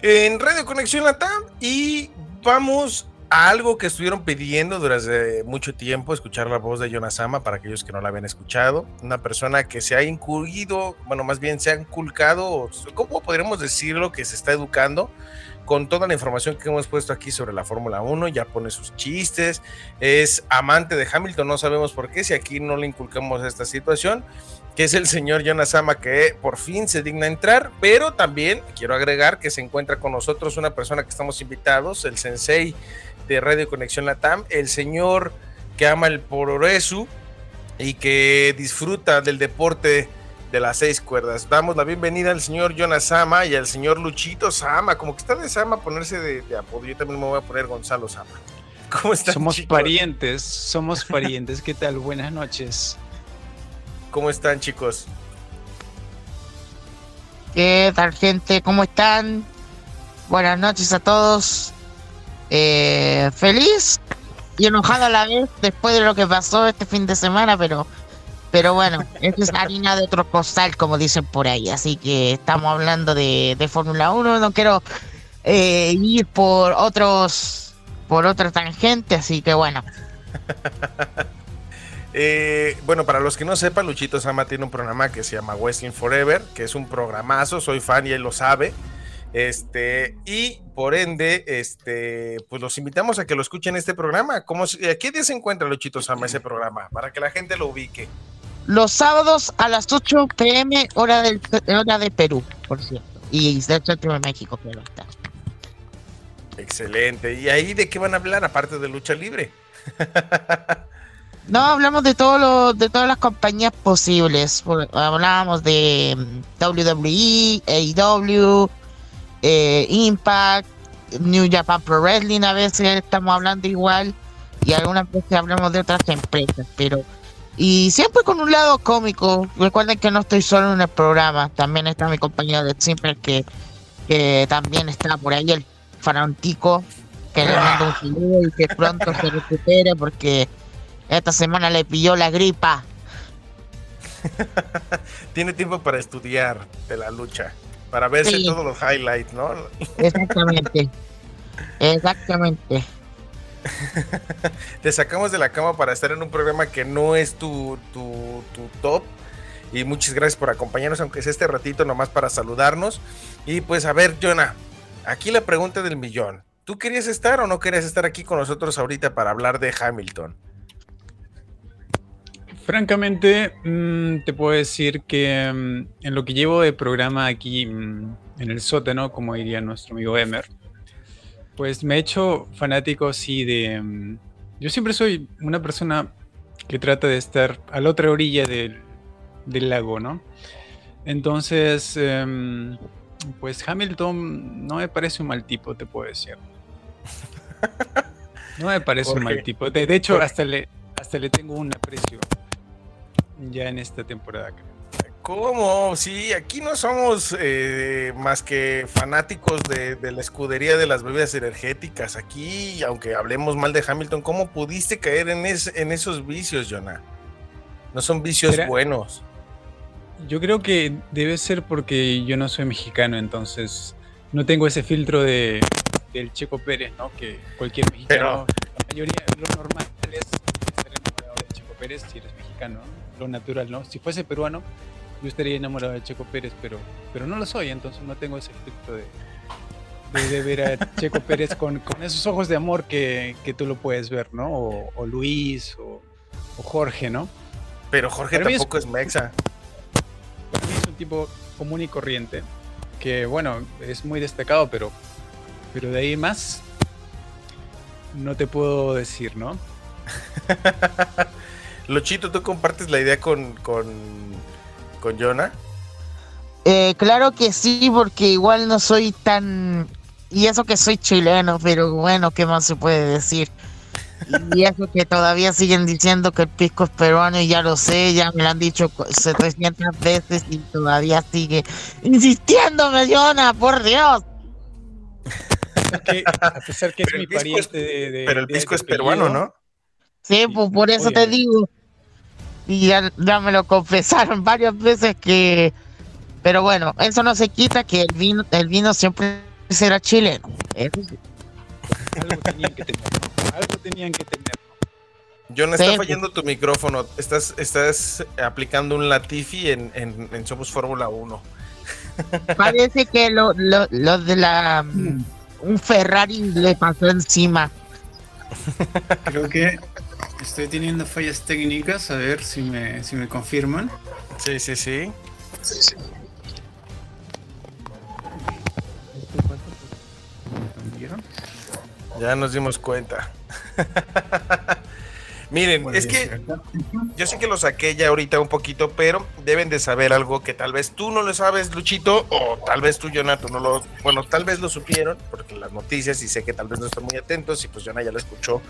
en Radio Conexión Latam y vamos a algo que estuvieron pidiendo durante mucho tiempo, escuchar la voz de Sama para aquellos que no la habían escuchado, una persona que se ha incurrido, bueno, más bien se ha inculcado, ¿cómo podríamos decirlo? Que se está educando con toda la información que hemos puesto aquí sobre la Fórmula 1, ya pone sus chistes, es amante de Hamilton, no sabemos por qué, si aquí no le inculcamos esta situación, que es el señor Jonas Sama que por fin se digna entrar, pero también quiero agregar que se encuentra con nosotros una persona que estamos invitados, el sensei de Radio Conexión Latam, el señor que ama el progreso y que disfruta del deporte de las seis cuerdas. Damos la bienvenida al señor Jonas Sama y al señor Luchito Sama. Como que está de Sama ponerse de, apodo. Yo también me voy a poner Gonzalo Sama. ¿Cómo están? Somos parientes, somos parientes. ¿Qué tal? Buenas noches. ¿Cómo están, chicos? ¿Qué tal, gente? ¿Cómo están? Buenas noches a todos. Eh, feliz y enojado a la vez después de lo que pasó este fin de semana, pero pero bueno, es harina de otro costal, como dicen por ahí. Así que estamos hablando de, Fórmula 1. No quiero eh, ir por otros por otra tangente, así que bueno. Eh, bueno, para los que no sepan, Luchito Sama tiene un programa que se llama Wrestling Forever, que es un programazo, soy fan y él lo sabe. Este, y por ende, este, pues los invitamos a que lo escuchen este programa. ¿Cómo, ¿A qué día se encuentra Luchito Sama ese programa? Para que la gente lo ubique. Los sábados a las 8 pm, hora, del, hora de Perú, por cierto. Y de centro de México, pero está. Excelente. ¿Y ahí de qué van a hablar, aparte de lucha libre? no, hablamos de todo lo, de todas las compañías posibles. Hablábamos de mm, WWE, AEW, eh, Impact, New Japan Pro Wrestling, a veces estamos hablando igual. Y algunas veces hablamos de otras empresas, pero y siempre con un lado cómico. Recuerden que no estoy solo en el programa. También está mi compañero de Simple que, que también está por ahí, el farantico. Que le mando un saludo y que pronto se recupere porque esta semana le pilló la gripa. Tiene tiempo para estudiar de la lucha, para verse todos los highlights, ¿no? Exactamente. Exactamente. Te sacamos de la cama para estar en un programa que no es tu, tu, top. Y muchas gracias por acompañarnos, aunque sea este ratito nomás para saludarnos. Y pues a ver, Jonah, aquí la pregunta del millón. ¿Tú querías estar o no querías estar aquí con nosotros ahorita para hablar de Hamilton? Francamente, mm, te puedo decir que mm, en lo que llevo de programa aquí mm, en el sótano, como diría nuestro amigo Emer, pues me he hecho fanático, sí, de... Mm, yo siempre soy una persona que trata de estar a la otra orilla del, lago, ¿no? Entonces, em, pues Hamilton no me parece un mal tipo, te puedo decir. No me parece un mal tipo. De, hecho, hasta le, hasta le tengo un aprecio ya en esta temporada, ¿Cómo? Sí, aquí no somos eh, más que fanáticos de, la escudería de las bebidas energéticas. Aquí, aunque hablemos mal de Hamilton, ¿cómo pudiste caer en, en esos vicios, Jonah? No son vicios buenos. Yo creo que debe ser porque yo no soy mexicano, entonces no tengo ese filtro de, del Checo Pérez, ¿no? Que cualquier mexicano, la mayoría, lo normal es estar enamorado de Checo Pérez si eres mexicano, lo natural, ¿no? Si fuese peruano, yo estaría enamorado de Checo Pérez, pero, pero no lo soy, entonces no tengo ese efecto de, de, ver a Checo Pérez con, esos ojos de amor que, tú lo puedes ver, ¿no? O, Luis o, Jorge, ¿no? Pero Jorge tampoco es, mexa. Para mí es un tipo común y corriente, que bueno, es muy destacado, pero, pero de ahí más no te puedo decir, ¿no? Lochito, ¿tú compartes la idea con, con con Jonah? Eh, claro que sí, porque igual no soy tan... Y eso que soy chileno, pero bueno, ¿qué más se puede decir? Y eso que todavía siguen diciendo que el pisco es peruano y ya lo sé, ya me lo han dicho 700 veces y todavía sigue insistiéndome, Jonah, por Dios. a pesar que es mi pariente de, Pero el pisco es peruano, ¿no? Sí, pues por eso te digo. Y ya, ya me lo confesaron varias veces que... Pero bueno, eso no se quita que el vino, el vino siempre será chileno. Eso sí. Algo tenían que tener. Algo tenían que tener. John, está fallando tu micrófono. Estás, estás aplicando un Latifi en, en, en Somos Fórmula 1. Parece que lo, lo, lo de la... mm, Un Ferrari le pasó encima. Creo que estoy teniendo fallas técnicas, a ver si me, si me confirman. Sí, sí, sí. Ya nos dimos cuenta. Miren, es que yo sé que lo saqué ya ahorita un poquito, pero deben de saber algo que tal vez tú no lo sabes, Luchito, o tal vez tú, Jonathan, no lo... Bueno, tal vez lo supieron, porque las noticias, y sé que tal vez no están muy atentos, y pues Jonah ya lo escuchó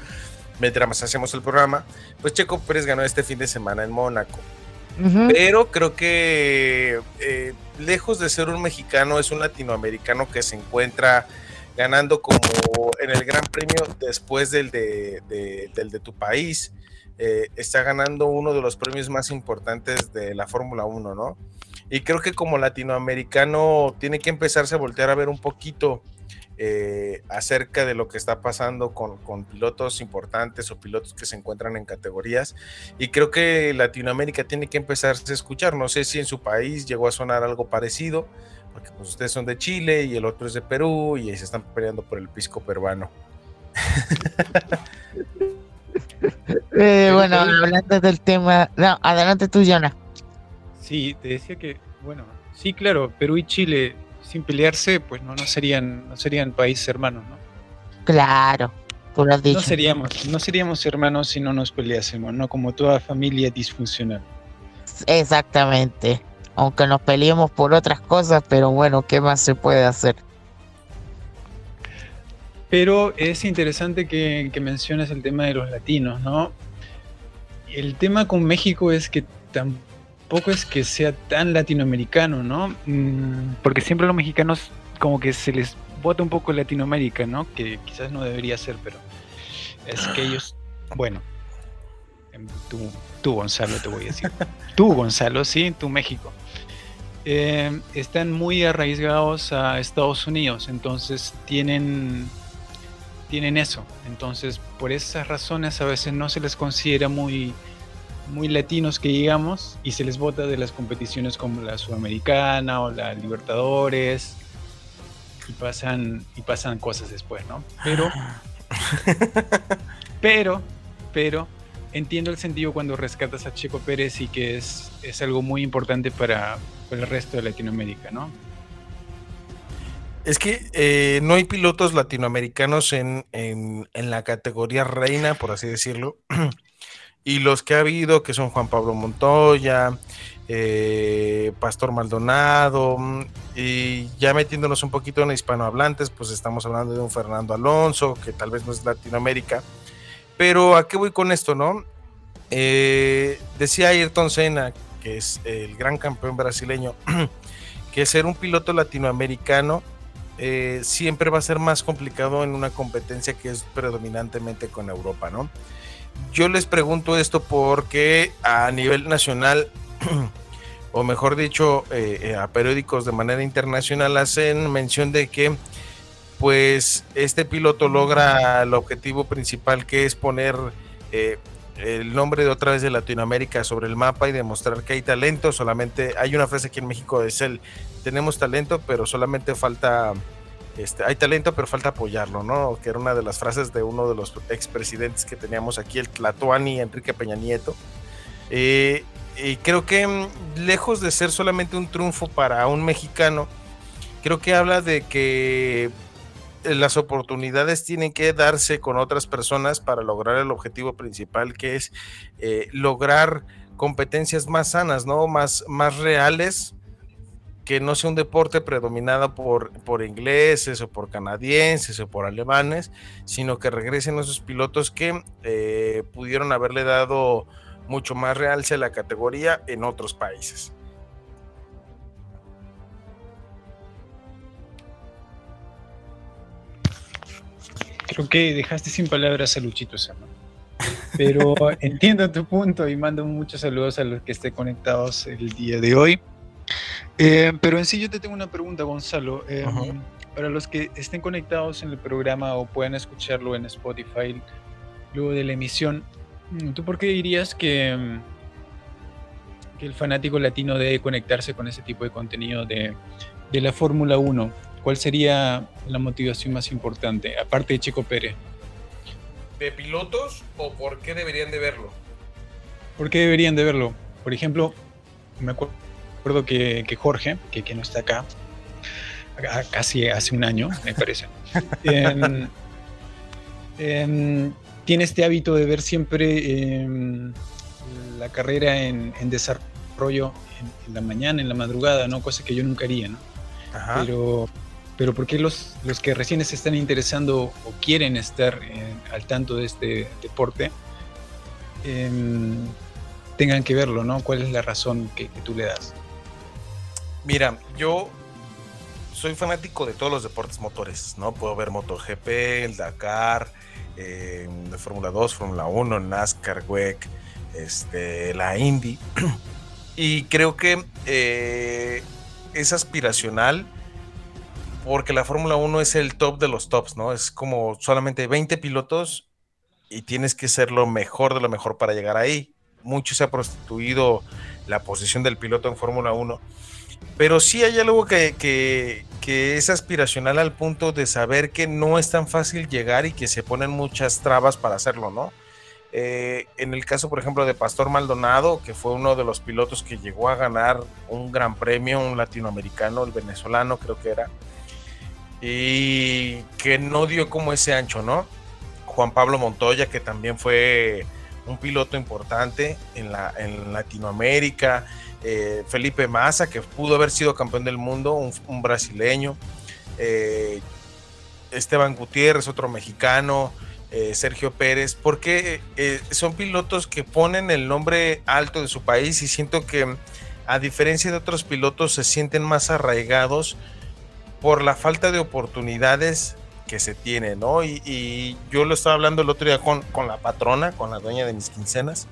mientras más hacemos el programa, pues Checo Pérez ganó este fin de semana en Mónaco. Pero creo que eh, lejos de ser un mexicano, es un latinoamericano que se encuentra ganando como en el Gran Premio después del de, de- del de tu país. eh, está ganando uno de los premios más importantes de la Fórmula 1, ¿no? Y creo que como latinoamericano tiene que empezarse a voltear a ver un poquito eh, acerca de lo que está pasando con, con pilotos importantes o pilotos que se encuentran en categorías. Y creo que Latinoamérica tiene que empezarse a escuchar. No sé si en su país llegó a sonar algo parecido, porque pues ustedes son de Chile y el otro es de Perú y ahí se están peleando por el pisco peruano. Eh, bueno, hablando del tema... No, adelante tú, Jonah. Sí, te decía que, bueno, sí, claro, Perú y Chile sin pelearse, pues no, no serían, no serían países hermanos, ¿no? Claro, tú lo has dicho. No seríamos, no seríamos hermanos si no nos peleásemos, ¿no? Como toda familia disfuncional. Exactamente. Aunque nos peleemos por otras cosas, pero bueno, ¿qué más se puede hacer? Pero es interesante que, que menciones el tema de los latinos, ¿no? El tema con México es que tampoco es que sea tan latinoamericano, ¿no? Mm, Porque siempre a los mexicanos como que se les bota un poco Latinoamérica, ¿no? Que quizás no debería ser, pero es que ellos, bueno, em, tú, tú Gonzalo te voy a decir, tú Gonzalo, sí, tú México, eh, están muy arraigados a Estados Unidos, entonces tienen tienen eso. Entonces, por esas razones a veces no se les considera muy, muy latinos que digamos y se les vota de las competiciones como la Sudamericana o la Libertadores y pasan y pasan cosas después, ¿no? Pero pero pero entiendo el sentido cuando rescatas a Checo Pérez y que es, es algo muy importante para, para el resto de Latinoamérica, ¿no? Es que eh, no hay pilotos latinoamericanos en, en, en la categoría reina, por así decirlo. y los que ha habido, que son Juan Pablo Montoya, eh, Pastor Maldonado, y ya metiéndonos un poquito en hispanohablantes, pues estamos hablando de un Fernando Alonso, que tal vez no es Latinoamérica. Pero ¿a qué voy con esto, no? Eh, decía Ayrton Senna, que es el gran campeón brasileño, que ser un piloto latinoamericano eh, siempre va a ser más complicado en una competencia que es predominantemente con Europa, ¿no? Yo les pregunto esto porque a nivel nacional, o mejor dicho, eh, eh, a periódicos de manera internacional hacen mención de que pues este piloto logra el objetivo principal que es poner eh, el nombre de otra vez de Latinoamérica sobre el mapa y demostrar que hay talento. Solamente hay una frase aquí en México es el tenemos talento, pero solamente falta este, hay talento, pero falta apoyarlo, ¿no? Que era una de las frases de uno de los expresidentes que teníamos aquí, el Tlatoani Enrique Peña Nieto. Eh, y creo que mm, lejos de ser solamente un triunfo para un mexicano, creo que habla de que las oportunidades tienen que darse con otras personas para lograr el objetivo principal, que es eh, lograr competencias más sanas, ¿no? Más, más reales, que no sea un deporte predominado por, por ingleses o por canadienses o por alemanes, sino que regresen esos pilotos que eh, pudieron haberle dado mucho más realce a la categoría en otros países. Creo que dejaste sin palabras a Luchito. Pero entiendo tu punto y mando muchos saludos a los que estén conectados el día de hoy. Eh, pero en sí yo te tengo una pregunta, Gonzalo. Eh, para los que estén conectados en el programa o puedan escucharlo en Spotify luego de la emisión, ¿tú por qué dirías que, que el fanático latino debe conectarse con ese tipo de contenido de, de la Fórmula 1? ¿Cuál sería la motivación más importante, aparte de Chico Pérez? ¿De pilotos o por qué deberían de verlo? ¿Por qué deberían de verlo? Por ejemplo, me acuerdo que, Jorge, que, que, no está acá, casi hace un año, me parece, tiene este hábito de ver siempre em, la carrera en, desarrollo en, la mañana, en la madrugada, ¿no? Cosa que yo nunca haría, ¿no? Pero pero ¿por qué los, los que recién se están interesando o quieren estar al tanto de este deporte em, tengan que verlo, ¿no? ¿Cuál es la razón que, tú le das? Mira, yo soy fanático de todos los deportes motores, ¿no? Puedo ver MotoGP, el Dakar, eh, Fórmula 2, Fórmula 1, NASCAR, WEC, este, la Indy. y creo que eh, es aspiracional porque la Fórmula 1 es el top de los tops, ¿no? Es como solamente 20 pilotos y tienes que ser lo mejor de lo mejor para llegar ahí. Mucho se ha prostituido la posición del piloto en Fórmula 1, pero sí hay algo que, que, es aspiracional al punto de saber que no es tan fácil llegar y que se ponen muchas trabas para hacerlo, ¿no? Eh, en el caso, por ejemplo, de Pastor Maldonado, que fue uno de los pilotos que llegó a ganar un gran premio, un latinoamericano, el venezolano creo que era, y que no dio como ese ancho, ¿no? Juan Pablo Montoya, que también fue un piloto importante en, la, en Latinoamérica, eh, Felipe Massa, que pudo haber sido campeón del mundo, un, brasileño, eh, Esteban Gutiérrez, otro mexicano, eh, Sergio Pérez, porque son pilotos que ponen el nombre alto de su país y siento que a diferencia de otros pilotos se sienten más arraigados por la falta de oportunidades que se tiene, ¿no? Y, yo lo estaba hablando el otro día con, con, la patrona, con la dueña de mis quincenas,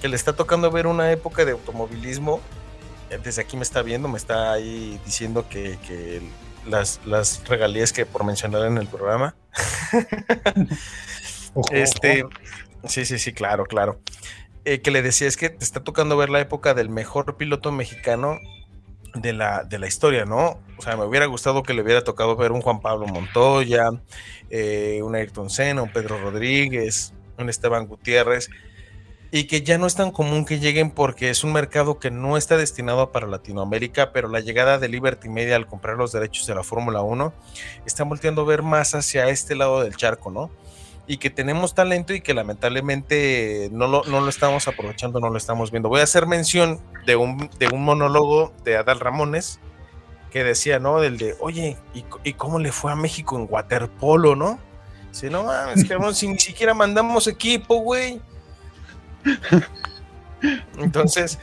que le está tocando ver una época de automovilismo. Desde aquí me está viendo, me está ahí diciendo que, que las, las, regalías que por mencionar en el programa. este, sí, sí, sí, claro, claro. Eh, que le decía es que te está tocando ver la época del mejor piloto mexicano de la, de la historia, ¿no? O sea, me hubiera gustado que le hubiera tocado ver un Juan Pablo Montoya, eh, un Ayrton Senna, un Pedro Rodríguez, un Esteban Gutiérrez, y que ya no es tan común que lleguen porque es un mercado que no está destinado para Latinoamérica, pero la llegada de Liberty Media al comprar los derechos de la Fórmula 1 está volteando a ver más hacia este lado del charco, ¿no? y que tenemos talento y que lamentablemente no lo, no lo estamos aprovechando, no lo estamos viendo. Voy a hacer mención de un, de un monólogo de Adal Ramones que decía, ¿no? Del de, oye, ¿y, cómo le fue a México en waterpolo, no? Dice, no mames, que si ni siquiera mandamos equipo, güey. Entonces,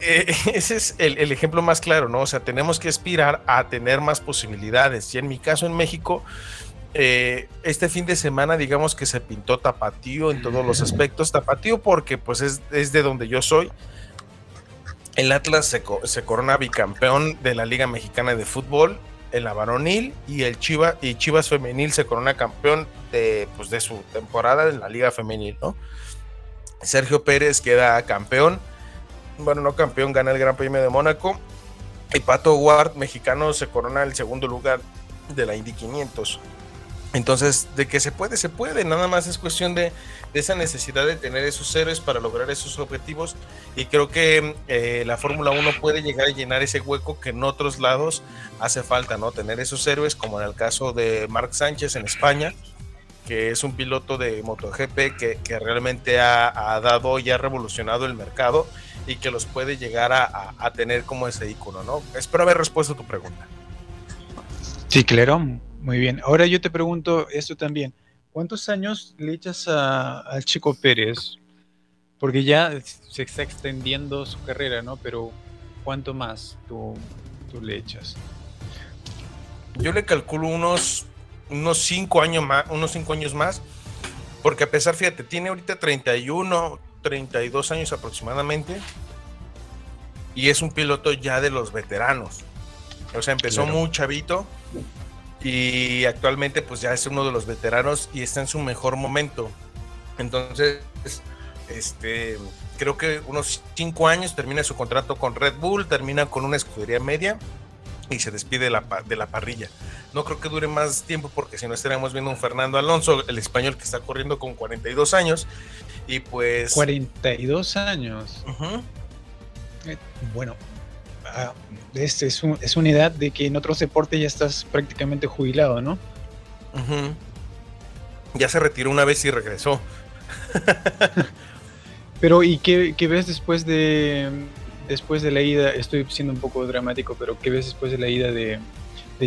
eh, ese es el, ejemplo más claro, ¿no? O sea, tenemos que aspirar a tener más posibilidades. Y en mi caso en México, eh, este fin de semana, digamos que se pintó tapatío en todos los aspectos. Tapatío porque pues es, de donde yo soy. El Atlas se, corona bicampeón de la Liga Mexicana de Fútbol en la varonil y el Chivas y Chivas femenil se corona campeón de, pues, de su temporada en la Liga Femenil, ¿no? Sergio Pérez queda campeón. Bueno, no campeón, gana el Gran Premio de Mónaco. Y Pato Ward, mexicano, se corona el segundo lugar de la Indy 500. Entonces, de que se puede, se puede, nada más es cuestión de, esa necesidad de tener esos héroes para lograr esos objetivos y creo que eh, la Fórmula 1 puede llegar a llenar ese hueco que en otros lados hace falta, ¿no? Tener esos héroes como en el caso de Marc Sánchez en España, que es un piloto de MotoGP que, que realmente ha, dado y ha revolucionado el mercado y que los puede llegar a, a tener como ese icono, ¿no? Espero haber respuesto a tu pregunta. Sí, claro, muy bien. Ahora yo te pregunto esto también. ¿Cuántos años le echas al Chico Pérez? Porque ya se está extendiendo su carrera, ¿no? Pero ¿cuánto más tú, tú le echas? Yo le calculo unos, unos cinco años más, unos cinco años más, Porque a pesar, fíjate, tiene ahorita 31, 32 años aproximadamente. Y es un piloto ya de los veteranos. O sea, empezó muy chavito. Y actualmente pues ya es uno de los veteranos y está en su mejor momento. Entonces, este, creo que unos cinco años termina su contrato con Red Bull, termina con una escudería media y se despide de la, de la parrilla. No creo que dure más tiempo porque si no estaríamos viendo un Fernando Alonso, el español que está corriendo con 42 años y pues... 42 años. Eh, bueno, ah, es, es, es, una edad de que en otros deportes ya estás prácticamente jubilado, ¿no? Ya se retiró una vez y regresó. pero, ¿y qué, qué ves después de después de la ida, estoy siendo un poco dramático, pero ¿qué ves después de la ida de,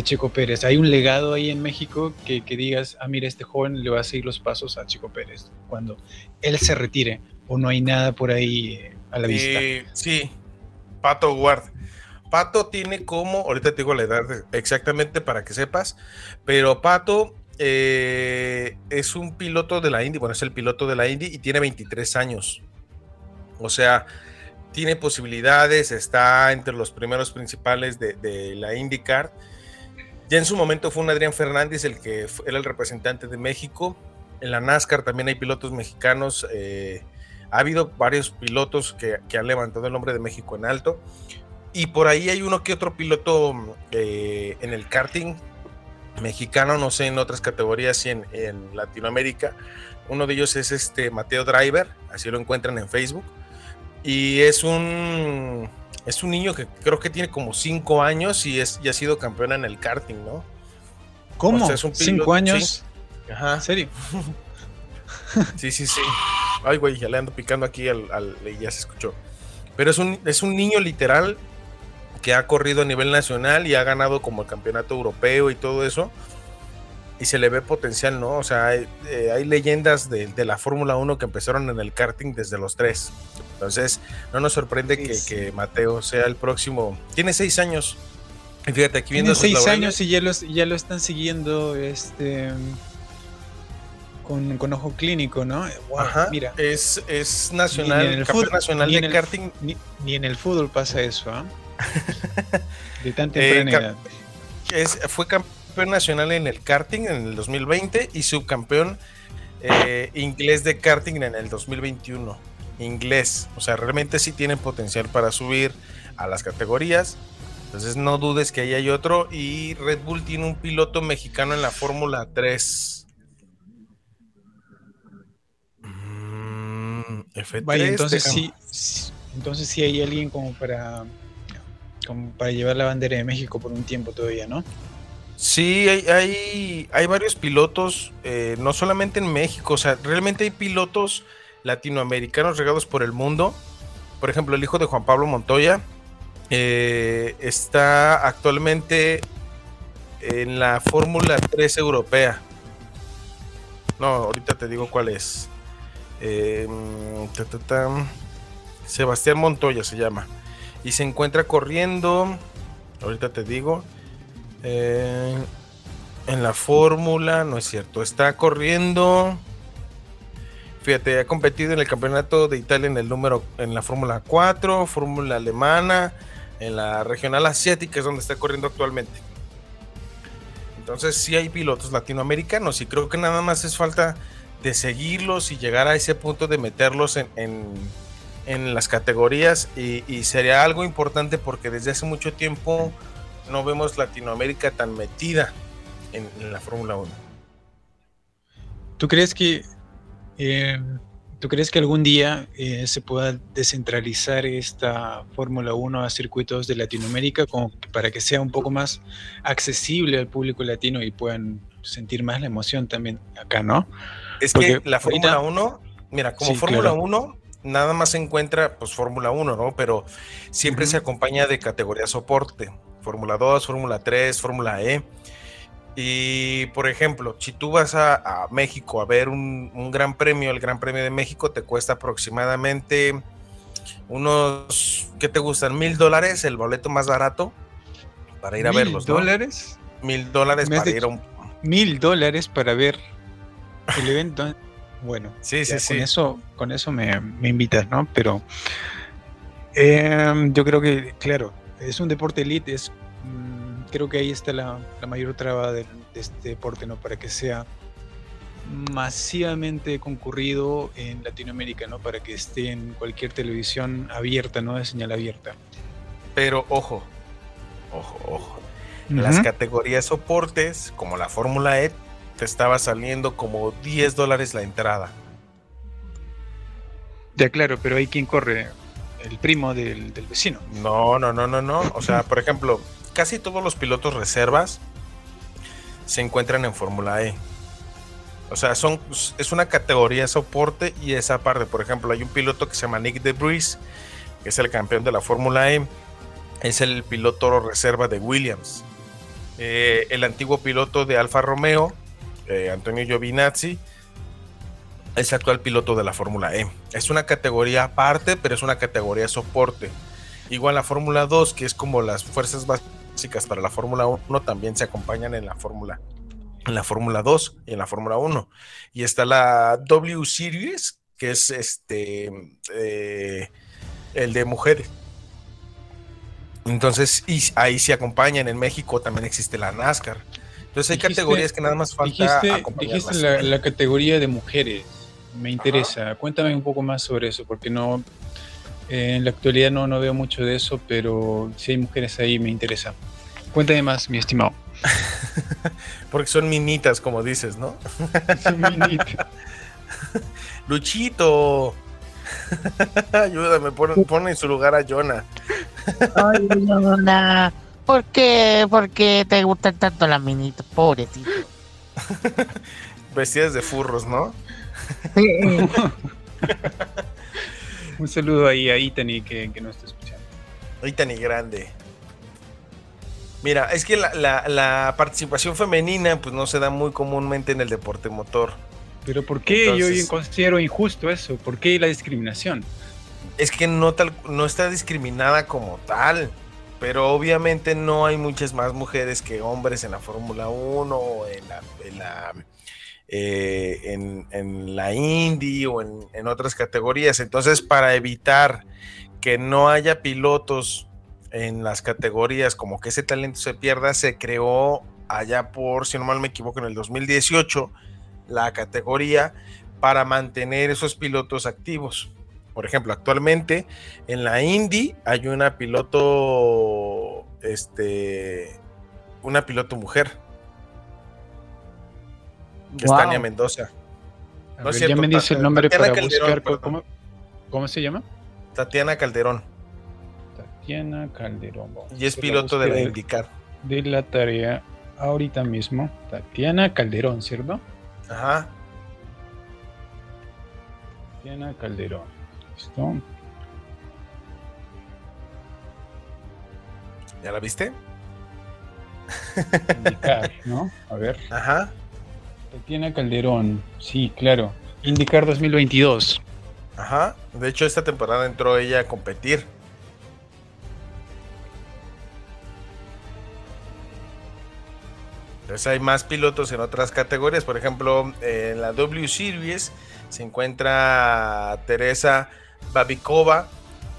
Checo Pérez? ¿Hay un legado ahí en México que, digas, ah, mira, este joven le va a seguir los pasos a Checo Pérez cuando él se retire? ¿O no hay nada por ahí eh, a la vista? sí, Pato Ward. Pato tiene como, ahorita te digo la edad exactamente para que sepas, pero Pato eh, es un piloto de la Indy, bueno, es el piloto de la Indy y tiene 23 años. O sea, tiene posibilidades, está entre los primeros principales de, la IndyCar. Ya en su momento fue un Adrián Fernández el que era el representante de México. En la NASCAR también hay pilotos mexicanos. Eh, ha habido varios pilotos que, han levantado el nombre de México en alto. Y por ahí hay uno que otro piloto eh, en el karting mexicano, no sé, en otras categorías y en, en Latinoamérica. Uno de ellos es este Mateo Driver, así lo encuentran en Facebook y es un es un niño que creo que tiene como cinco años y es ha sido campeón en el karting, ¿no? ¿Cómo? ¿Cinco años? Ajá. ¿En serio? sí, sí, sí. Ay, güey, ya le ando picando aquí al, al, ya se escuchó. Pero es un, es un niño literal que ha corrido a nivel nacional y ha ganado como el campeonato europeo y todo eso y se le ve potencial, ¿no? O sea, hay, eh, leyendas de, la Fórmula 1 que empezaron en el karting desde los tres. Entonces, no nos sorprende que, Mateo sea el próximo. Tiene seis años. Y fíjate, aquí viendo. Tiene seis años y ya lo, ya lo están siguiendo este con, ojo clínico, ¿no? Ajá, mira. Es, es nacional, en el fútbol, nacional de karting. Ni, en el fútbol pasa eso, ¿ah? de tan eh. Es, fue campeón campeón nacional en el karting en el 2020 y subcampeón eh, inglés de karting en el 2021. Inglés, o sea, realmente sí tienen potencial para subir a las categorías. Entonces no dudes que ahí hay otro. Y Red Bull tiene un piloto mexicano en la Fórmula 3. Mm, entonces sí, entonces sí hay alguien como para, como para llevar la bandera de México por un tiempo todavía, ¿no? Sí, hay, hay, varios pilotos, eh, no solamente en México, o sea, realmente hay pilotos latinoamericanos regados por el mundo. Por ejemplo, el hijo de Juan Pablo Montoya eh, está actualmente en la Fórmula 3 europea. No, ahorita te digo cuál es. Em, Sebastián Montoya se llama. Y se encuentra corriendo, ahorita te digo, eh, en la fórmula, no es cierto. Está corriendo. Fíjate, ha competido en el campeonato de Italia en el número, en la Fórmula 4, Fórmula Alemana, en la regional asiática es donde está corriendo actualmente. Entonces sí hay pilotos latinoamericanos y creo que nada más es falta de seguirlos y llegar a ese punto de meterlos en, en, las categorías y, y, sería algo importante porque desde hace mucho tiempo no vemos Latinoamérica tan metida en, la Fórmula 1. ¿Tú crees que eh, ¿Tú crees que algún día eh, se pueda descentralizar esta Fórmula 1 a circuitos de Latinoamérica como para que sea un poco más accesible al público latino y puedan sentir más la emoción también acá, ¿no? Es que la Fórmula 1, mira, como Fórmula 1 nada más se encuentra pues Fórmula 1, ¿no? Pero siempre se acompaña de categoría soporte. Fórmula 2, Fórmula 3, Fórmula E. Y por ejemplo, si tú vas a, México a ver un, gran premio, el Gran Premio de México te cuesta aproximadamente unos, ¿qué te gustan? Mil dólares, el boleto más barato para ir a verlos. ¿Mil dólares? Mil dólares para ir a un... Mil dólares para ver el evento. Bueno, Sí, sí, sí. con eso, con eso me, me invitas, ¿no? Pero em, yo creo que, claro, es un deporte elite, es, mm, creo que ahí está la, la mayor traba de, este deporte, ¿no? Para que sea masivamente concurrido en Latinoamérica, ¿no? Para que esté en cualquier televisión abierta, ¿no? De señal abierta. Pero ojo, ojo, ojo. Las categorías soportes, como la Fórmula E, te estaba saliendo como 10 dólares la entrada. Ya, claro, pero hay quien corre, el primo del, del vecino. No, no, no, no, no. O sea, por ejemplo, casi todos los pilotos reservas se encuentran en Fórmula E. O sea, son, es una categoría soporte y esa parte. Por ejemplo, hay un piloto que se llama Nick DeBris, que es el campeón de la Fórmula E. Es el piloto reserva de Williams. Eh, el antiguo piloto de Alfa Romeo, eh, Antonio Giovinazzi, es actual piloto de la Fórmula E. Es una categoría aparte, pero es una categoría soporte. Igual la Fórmula 2, que es como las fuerzas básicas para la Fórmula 1, también se acompañan en la Fórmula en la Fórmula 2 y en la Fórmula 1. Y está la W Series, que es este eh, el de mujeres. Entonces, y ahí se acompañan. En México también existe la NASCAR. Entonces hay categorías que nada más falta Dijiste, dijiste la, la categoría de mujeres. Me interesa. Cuéntame un poco más sobre eso, porque no eh, en la actualidad no, no veo mucho de eso, pero si hay mujeres ahí me interesa. Cuéntame más, mi estimado. Porque son minitas, como dices, ¿no? Luchito. Ayúdame, pon, pon en su lugar a Jonah. Ay, Leona, ¿Por qué? ¿Por qué te gustan tanto las minitas? Pobrecito. Vestidas de furros, ¿no? Un saludo ahí a Itani que, que nos está escuchando. Ahorita ni grande. Mira, es que la, la- la participación femenina pues no se da muy comúnmente en el deporte motor. Pero ¿por qué Entonces- yo considero injusto eso? ¿Por qué la discriminación? Es que no, tal, no está discriminada como tal. Pero obviamente no hay muchas más mujeres que hombres en la Fórmula 1 o en la, en la, eh, en, la Indy o en, en otras categorías. Entonces, para evitar que no haya pilotos en las categorías, como que ese talento se pierda, se creó allá por, si no mal me equivoco, en el 2018, la categoría para mantener esos pilotos activos. Por ejemplo, actualmente en la Indy hay una piloto, este, una piloto mujer, que es Wow. Tania Mendoza. No es ver, ya cierto, me dice el Tatiana nombre para Calderón, buscar. perdón. ¿cómo, ¿Cómo se llama? Tatiana Calderón Tatiana Calderón. Y es piloto de la IndyCar. De la tarea ahorita mismo. Tatiana Calderón, ¿cierto? Ajá. Tatiana Calderón. ¿Listo? ¿Ya la viste? Indicar, ¿no? A ver. Ajá. Tatiana Calderón. Sí, claro. Indicar 2022. Ajá. De hecho, esta temporada entró ella a competir. Entonces hay más pilotos en otras categorías. Por ejemplo, en la W Series se encuentra Teresa Babikova,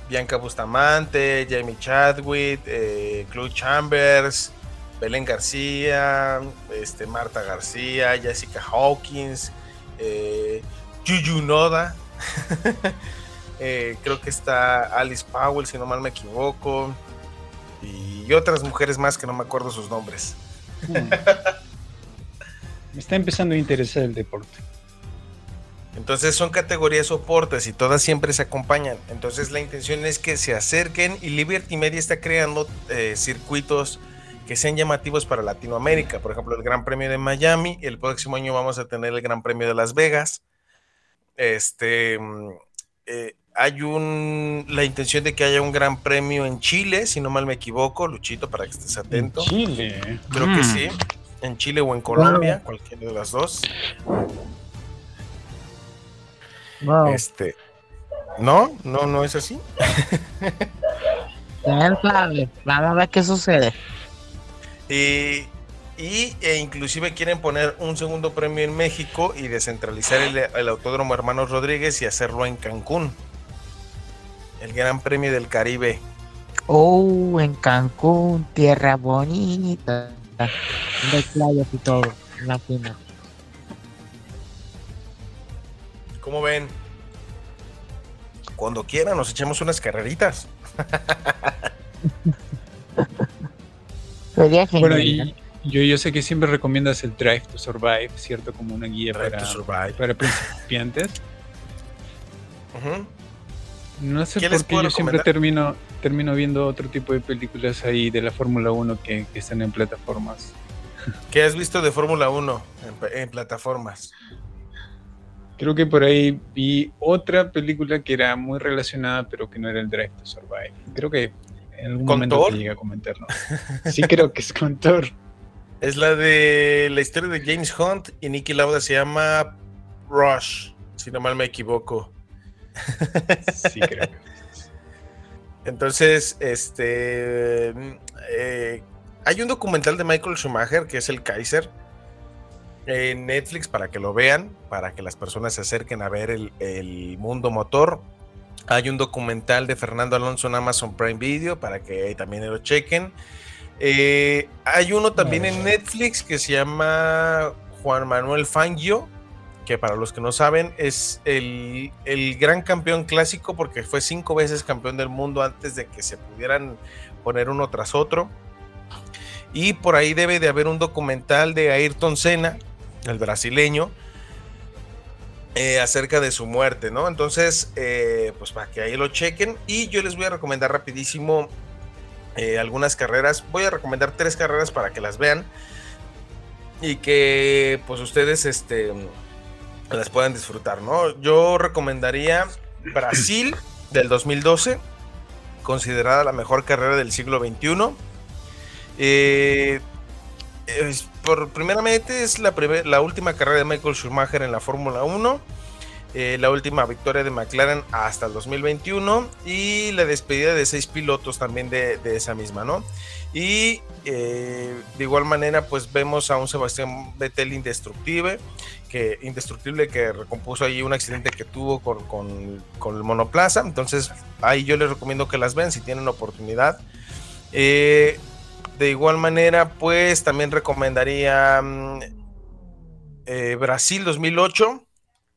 Bianca Bustamante, Jamie Chadwick, eh, Chambers, Belén García, este, Marta García, Jessica Hawkins, eh, Yuyu Noda. Eh, creo que está Alice Powell, si no mal me equivoco. Y otras mujeres más que no me acuerdo sus nombres. Me está empezando a interesar el deporte. Entonces son categorías soportes y todas siempre se acompañan. Entonces la intención es que se acerquen y Liberty Media está creando eh, circuitos que sean llamativos para Latinoamérica. Por ejemplo, el Gran Premio de Miami. El próximo año vamos a tener el Gran Premio de Las Vegas. Este, mm, eh, hay un, la intención de que haya un Gran Premio en Chile, si no mal me equivoco, Luchito, para que estés atento. Chile. Creo que Mm. sí. En Chile o en Colombia, cualquiera de las dos. Wow. Este, no, no, no es así. Vamos a ver qué sucede. Y, y e inclusive quieren poner un segundo premio en México y descentralizar el, el Autódromo Hermanos Rodríguez y hacerlo en Cancún. El Gran Premio del Caribe. Oh, en Cancún, tierra bonita. De playas y todo. Pena. ¿Cómo ven? Cuando quieran nos echamos unas carreritas. Sería Bueno, y yo, yo sé que siempre recomiendas el Drive to Survive, ¿cierto? Como una guía Drive para, para principiantes. No sé ¿Qué por qué yo siempre termino, termino viendo otro tipo de películas ahí de la Fórmula 1 que, que están en plataformas. ¿Qué has visto de Fórmula 1 en, pa- en plataformas? Creo que por ahí vi otra película que era muy relacionada, pero que no era el Drive to Survive. Creo que en algún ¿Con momento Thor? te llegué a comentarlo. Sí, creo que es con Thor. Es la de la historia de James Hunt y Nicky Lauda se llama Rush, si no mal me equivoco. Sí, creo que. Entonces, este. eh, hay un documental de Michael Schumacher que es el Kaiser en Netflix para que lo vean, para que las personas se acerquen a ver el, el mundo motor. Hay un documental de Fernando Alonso en Amazon Prime Video para que también lo chequen. Eh, hay uno también en Netflix que se llama Juan Manuel Fangio, que para los que no saben es el, el gran campeón clásico porque fue cinco veces campeón del mundo antes de que se pudieran poner uno tras otro. Y por ahí debe de haber un documental de Ayrton Senna, el brasileño, eh, acerca de su muerte, ¿no? Entonces, eh, pues para que ahí lo chequen. Y yo les voy a recomendar rapidísimo eh, algunas carreras. Voy a recomendar tres carreras para que las vean. Y que pues ustedes este, las puedan disfrutar, ¿no? Yo recomendaría Brasil del 2012, considerada la mejor carrera del siglo XXI. Eh, es- por primeramente es la, primer- la última carrera de Michael Schumacher en la Fórmula 1, eh, la última victoria de McLaren hasta el 2021 y la despedida de seis pilotos también de, de esa misma, ¿no? Y eh, de igual manera pues vemos a un Sebastián Vettel indestructible, que, indestructible que recompuso ahí un accidente que tuvo con, con- con el monoplaza, entonces ahí yo les recomiendo que las vean si tienen oportunidad. Eh, de igual manera, pues también recomendaría mm, eh, Brasil 2008,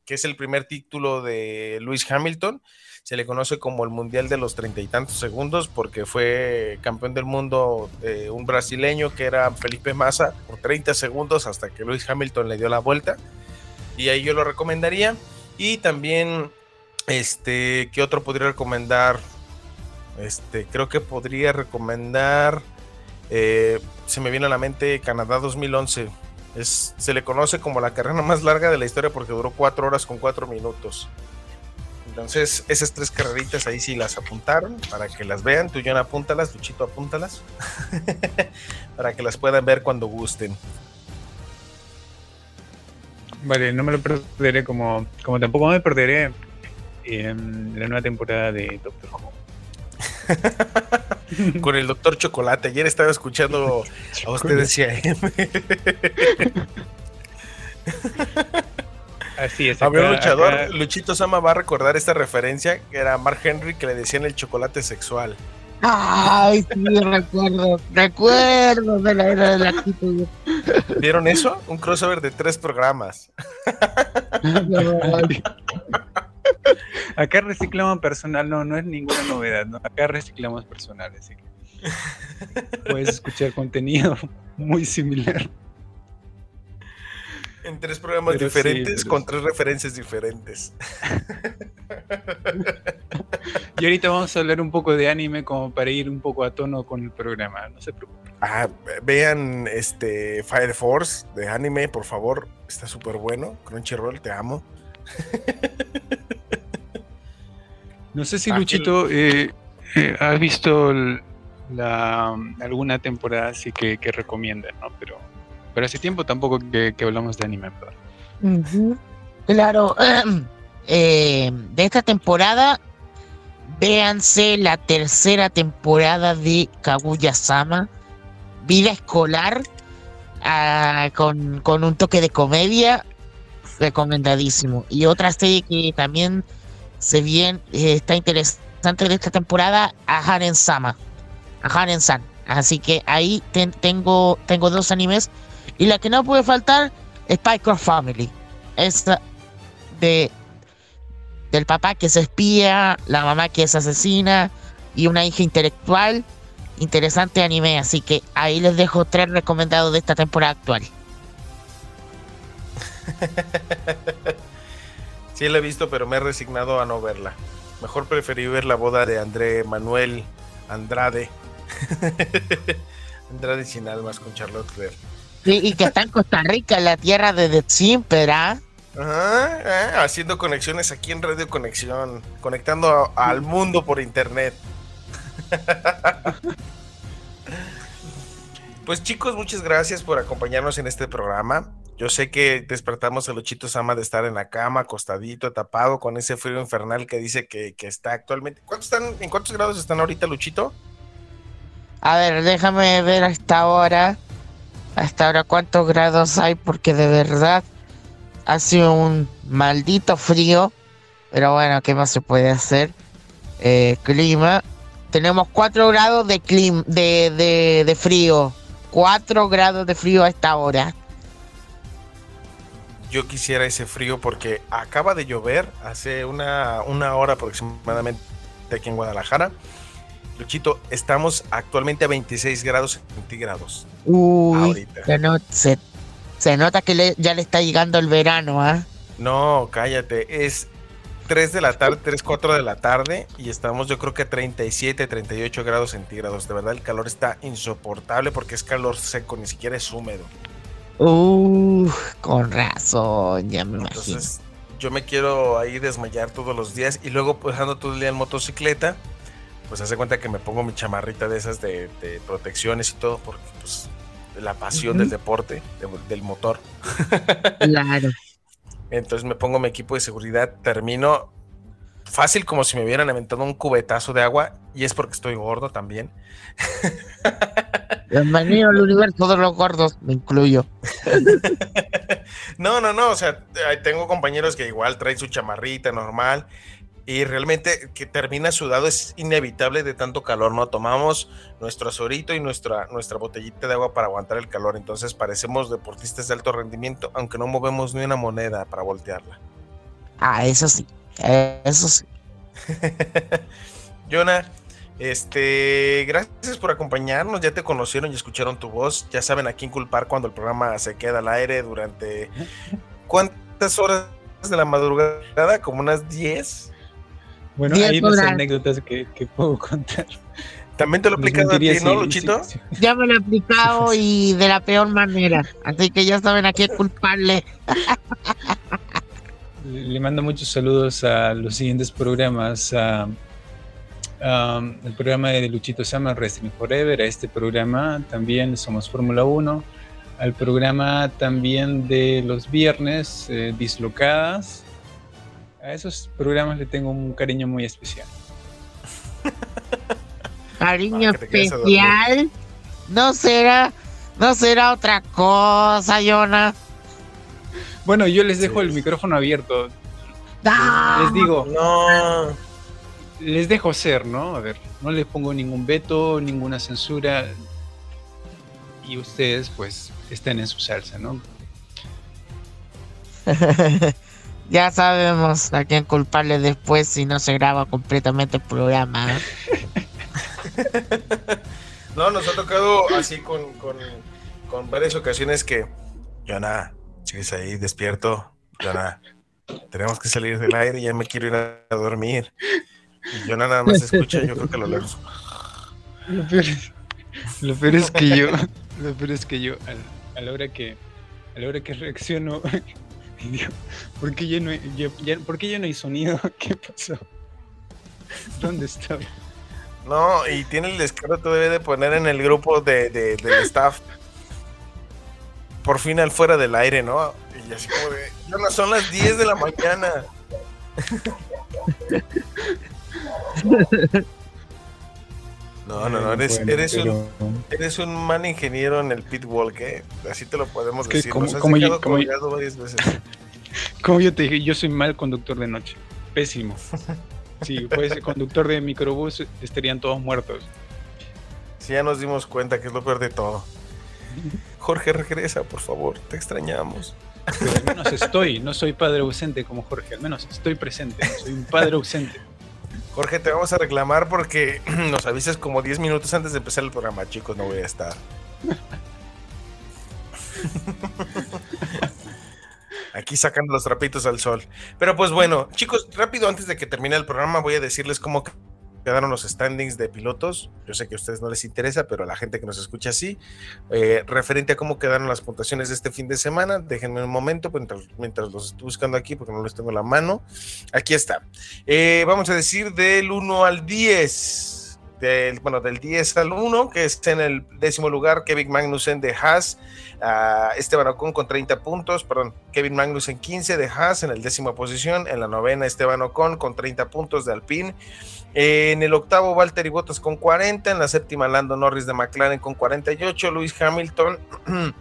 que es el primer título de Lewis Hamilton. Se le conoce como el Mundial de los treinta y tantos segundos porque fue campeón del mundo eh, un brasileño que era Felipe Massa por 30 segundos hasta que Lewis Hamilton le dio la vuelta. Y ahí yo lo recomendaría. Y también, este, ¿qué otro podría recomendar? Este, creo que podría recomendar eh, se me viene a la mente Canadá 2011. Es, se le conoce como la carrera más larga de la historia porque duró 4 horas con 4 minutos. Entonces, esas tres carreritas ahí sí las apuntaron para que las vean. Tú, John, apúntalas, Luchito, apúntalas. para que las puedan ver cuando gusten. Vale, no me lo perderé como, como tampoco me perderé en la nueva temporada de Doctor Who. Con el doctor Chocolate. Ayer estaba escuchando a ustedes y a M. Así es. Había un luchador, acá- Luchito Sama va a recordar esta referencia, que era Mark Henry, que le decían el chocolate sexual. Ay, sí, recuerdo, recuerdo de la era de la actitud. ¿Vieron eso? Un crossover de tres programas. Acá reciclamos personal, no, no es ninguna novedad, ¿no? Acá reciclamos personal, así que puedes escuchar contenido muy similar. En tres programas Pero diferentes con sí. tres referencias diferentes. Y ahorita vamos a hablar un poco de anime como para ir un poco a tono con el programa, no se preocupen. Ah, vean este Fire Force de anime, por favor. Está súper bueno. Crunchyroll, te amo. No sé si Ah, Luchito eh, eh, has visto el- la, alguna temporada así que, que recomienda, ¿no? Pero, pero hace tiempo tampoco que, que hablamos de anime. Claro, eh, de esta temporada, véanse la tercera temporada de Kaguya-sama, Vida Escolar. ah, con, con un toque de comedia, recomendadísimo. Y otra serie que también se bien eh, está interesante de esta temporada, a Haren Sama, a San. Así que ahí ten- tengo, tengo dos animes. Y la que no puede faltar, Spy Cross Family. Esa de del papá que es espía, la mamá que es asesina y una hija intelectual. Interesante anime, así que ahí les dejo tres recomendados de esta temporada actual. Sí la he visto, pero me he resignado a no verla. Mejor preferí ver la boda de André Manuel Andrade. Andrade sin almas con Charlotte Flair. Sí, y que está en Costa Rica, la tierra de The ¿ah? Ajá, eh, haciendo conexiones aquí en Radio Conexión, conectando a- al mundo por internet. Pues chicos, muchas gracias por acompañarnos en este programa. Yo sé que despertamos a Luchito Sama de estar en la cama, acostadito, tapado, con ese frío infernal que dice que, que está actualmente. ¿Cuántos están, ¿En cuántos grados están ahorita, Luchito? A ver, déjame ver hasta ahora. Hasta ahora cuántos grados hay, porque de verdad ha sido un maldito frío. Pero bueno, ¿qué más se puede hacer? Eh, clima. Tenemos 4 grados de, clim de, de, de frío. 4 grados de frío a esta hora. Yo quisiera ese frío porque acaba de llover hace una, una hora aproximadamente aquí en Guadalajara. Luchito, estamos actualmente a 26 grados centígrados. Uy, Ahorita. se, no- se, se nota que le- ya le está llegando el verano, ¿ah? No, cállate. Es 3 de la tarde, 3, 4 de la tarde y estamos yo creo que a 37, 38 grados centígrados. De verdad el calor está insoportable porque es calor seco, ni siquiera es húmedo. Uh, con razón, ya me imagino. Entonces yo me quiero ahí desmayar todos los días y luego pues ando todo el día en motocicleta. Pues hace cuenta que me pongo mi chamarrita de esas de, de protecciones y todo porque pues la pasión del deporte, de- del motor. Claro. Entonces me pongo mi equipo de seguridad, termino fácil como si me hubieran aventado un cubetazo de agua y es porque estoy gordo también. Bienvenido al universo de los gordos, me incluyo. No, no, no, o sea, tengo compañeros que igual traen su chamarrita normal y realmente que termina sudado es inevitable de tanto calor, ¿no? Tomamos nuestro azorito y nuestra, nuestra botellita de agua para aguantar el calor, entonces parecemos deportistas de alto rendimiento, aunque no movemos ni una moneda para voltearla. Ah, eso sí, eso sí. Jonah, este, gracias por acompañarnos. Ya te conocieron y escucharon tu voz. Ya saben a quién culpar cuando el programa se queda al aire durante cuántas horas de la madrugada, como unas 10. Bueno, Diez hay unas horas. anécdotas que, que puedo contar. También te lo aplicado a ti, ¿no, Luchito? Ya me lo he aplicado y de la peor manera. Así que ya saben a quién culparle. Le mando muchos saludos a los siguientes programas. A, a, el programa de Luchito Sama, Wrestling Forever. A este programa también Somos Fórmula 1. Al programa también de los viernes, eh, Dislocadas. A esos programas le tengo un cariño muy especial. Cariño Ah, especial. No será, no será otra cosa, Jonah. Bueno, yo les dejo Sí. el micrófono abierto. Ah, Les digo, No. Les dejo ser, ¿no? A ver, no les pongo ningún veto, ninguna censura. Y ustedes, pues, estén en su salsa, ¿no? ya sabemos a quién culparle después si no se graba completamente el programa. ¿eh? No, nos ha tocado así con, con, con varias ocasiones que, Jonah, sigues ahí despierto, Jonah, tenemos que salir del aire, ya me quiero ir a dormir. Y Jonah nada más escucha, yo creo que lo lejos. Lo peor es, lo peor es que yo, lo peor es que yo, a, la hora que, a la hora que reacciono, y digo, ¿por qué ya no hay, ya- ya- ¿por qué ya no hay sonido? ¿Qué pasó? ¿Dónde estaba? No, y tiene el descaro todavía de poner en el grupo de, de- del staff. Por fin al fuera del aire, ¿no? Y así como de, Jonah, son las 10 de la mañana. No, no, no, eres, eres, un, eres un mal ingeniero en el pitwalk, ¿eh? Así te lo podemos decir. Como, como, yo, como, varias veces. como yo te dije, yo soy mal conductor de noche. Pésimo. Si fuese conductor de microbús, estarían todos muertos. Sí, ya nos dimos cuenta que es lo peor de todo. Jorge, regresa, por favor, te extrañamos. Pero al menos estoy, no soy padre ausente como Jorge, al menos estoy presente, soy un padre ausente. Jorge, te vamos a reclamar porque nos avisas como 10 minutos antes de empezar el programa, chicos, no voy a estar. Aquí sacando los trapitos al sol. Pero pues bueno, chicos, rápido antes de que termine el programa voy a decirles cómo quedaron los standings de pilotos. Yo sé que a ustedes no les interesa, pero a la gente que nos escucha sí. Eh, referente a cómo quedaron las puntuaciones de este fin de semana, déjenme un momento mientras, los estoy buscando aquí porque no les tengo la mano. Aquí está. Eh, vamos a decir del 1 al 10. Del, bueno, del 10 al 1, que es en el décimo lugar, Kevin Magnussen de Haas, Esteban Ocon con 30 puntos, perdón, Kevin Magnussen 15 de Haas en el décimo posición, en la novena Esteban Ocon con 30 puntos de Alpine, en el octavo, Valtteri Bottas con 40. En la séptima, Lando Norris de McLaren con 48. Luis Hamilton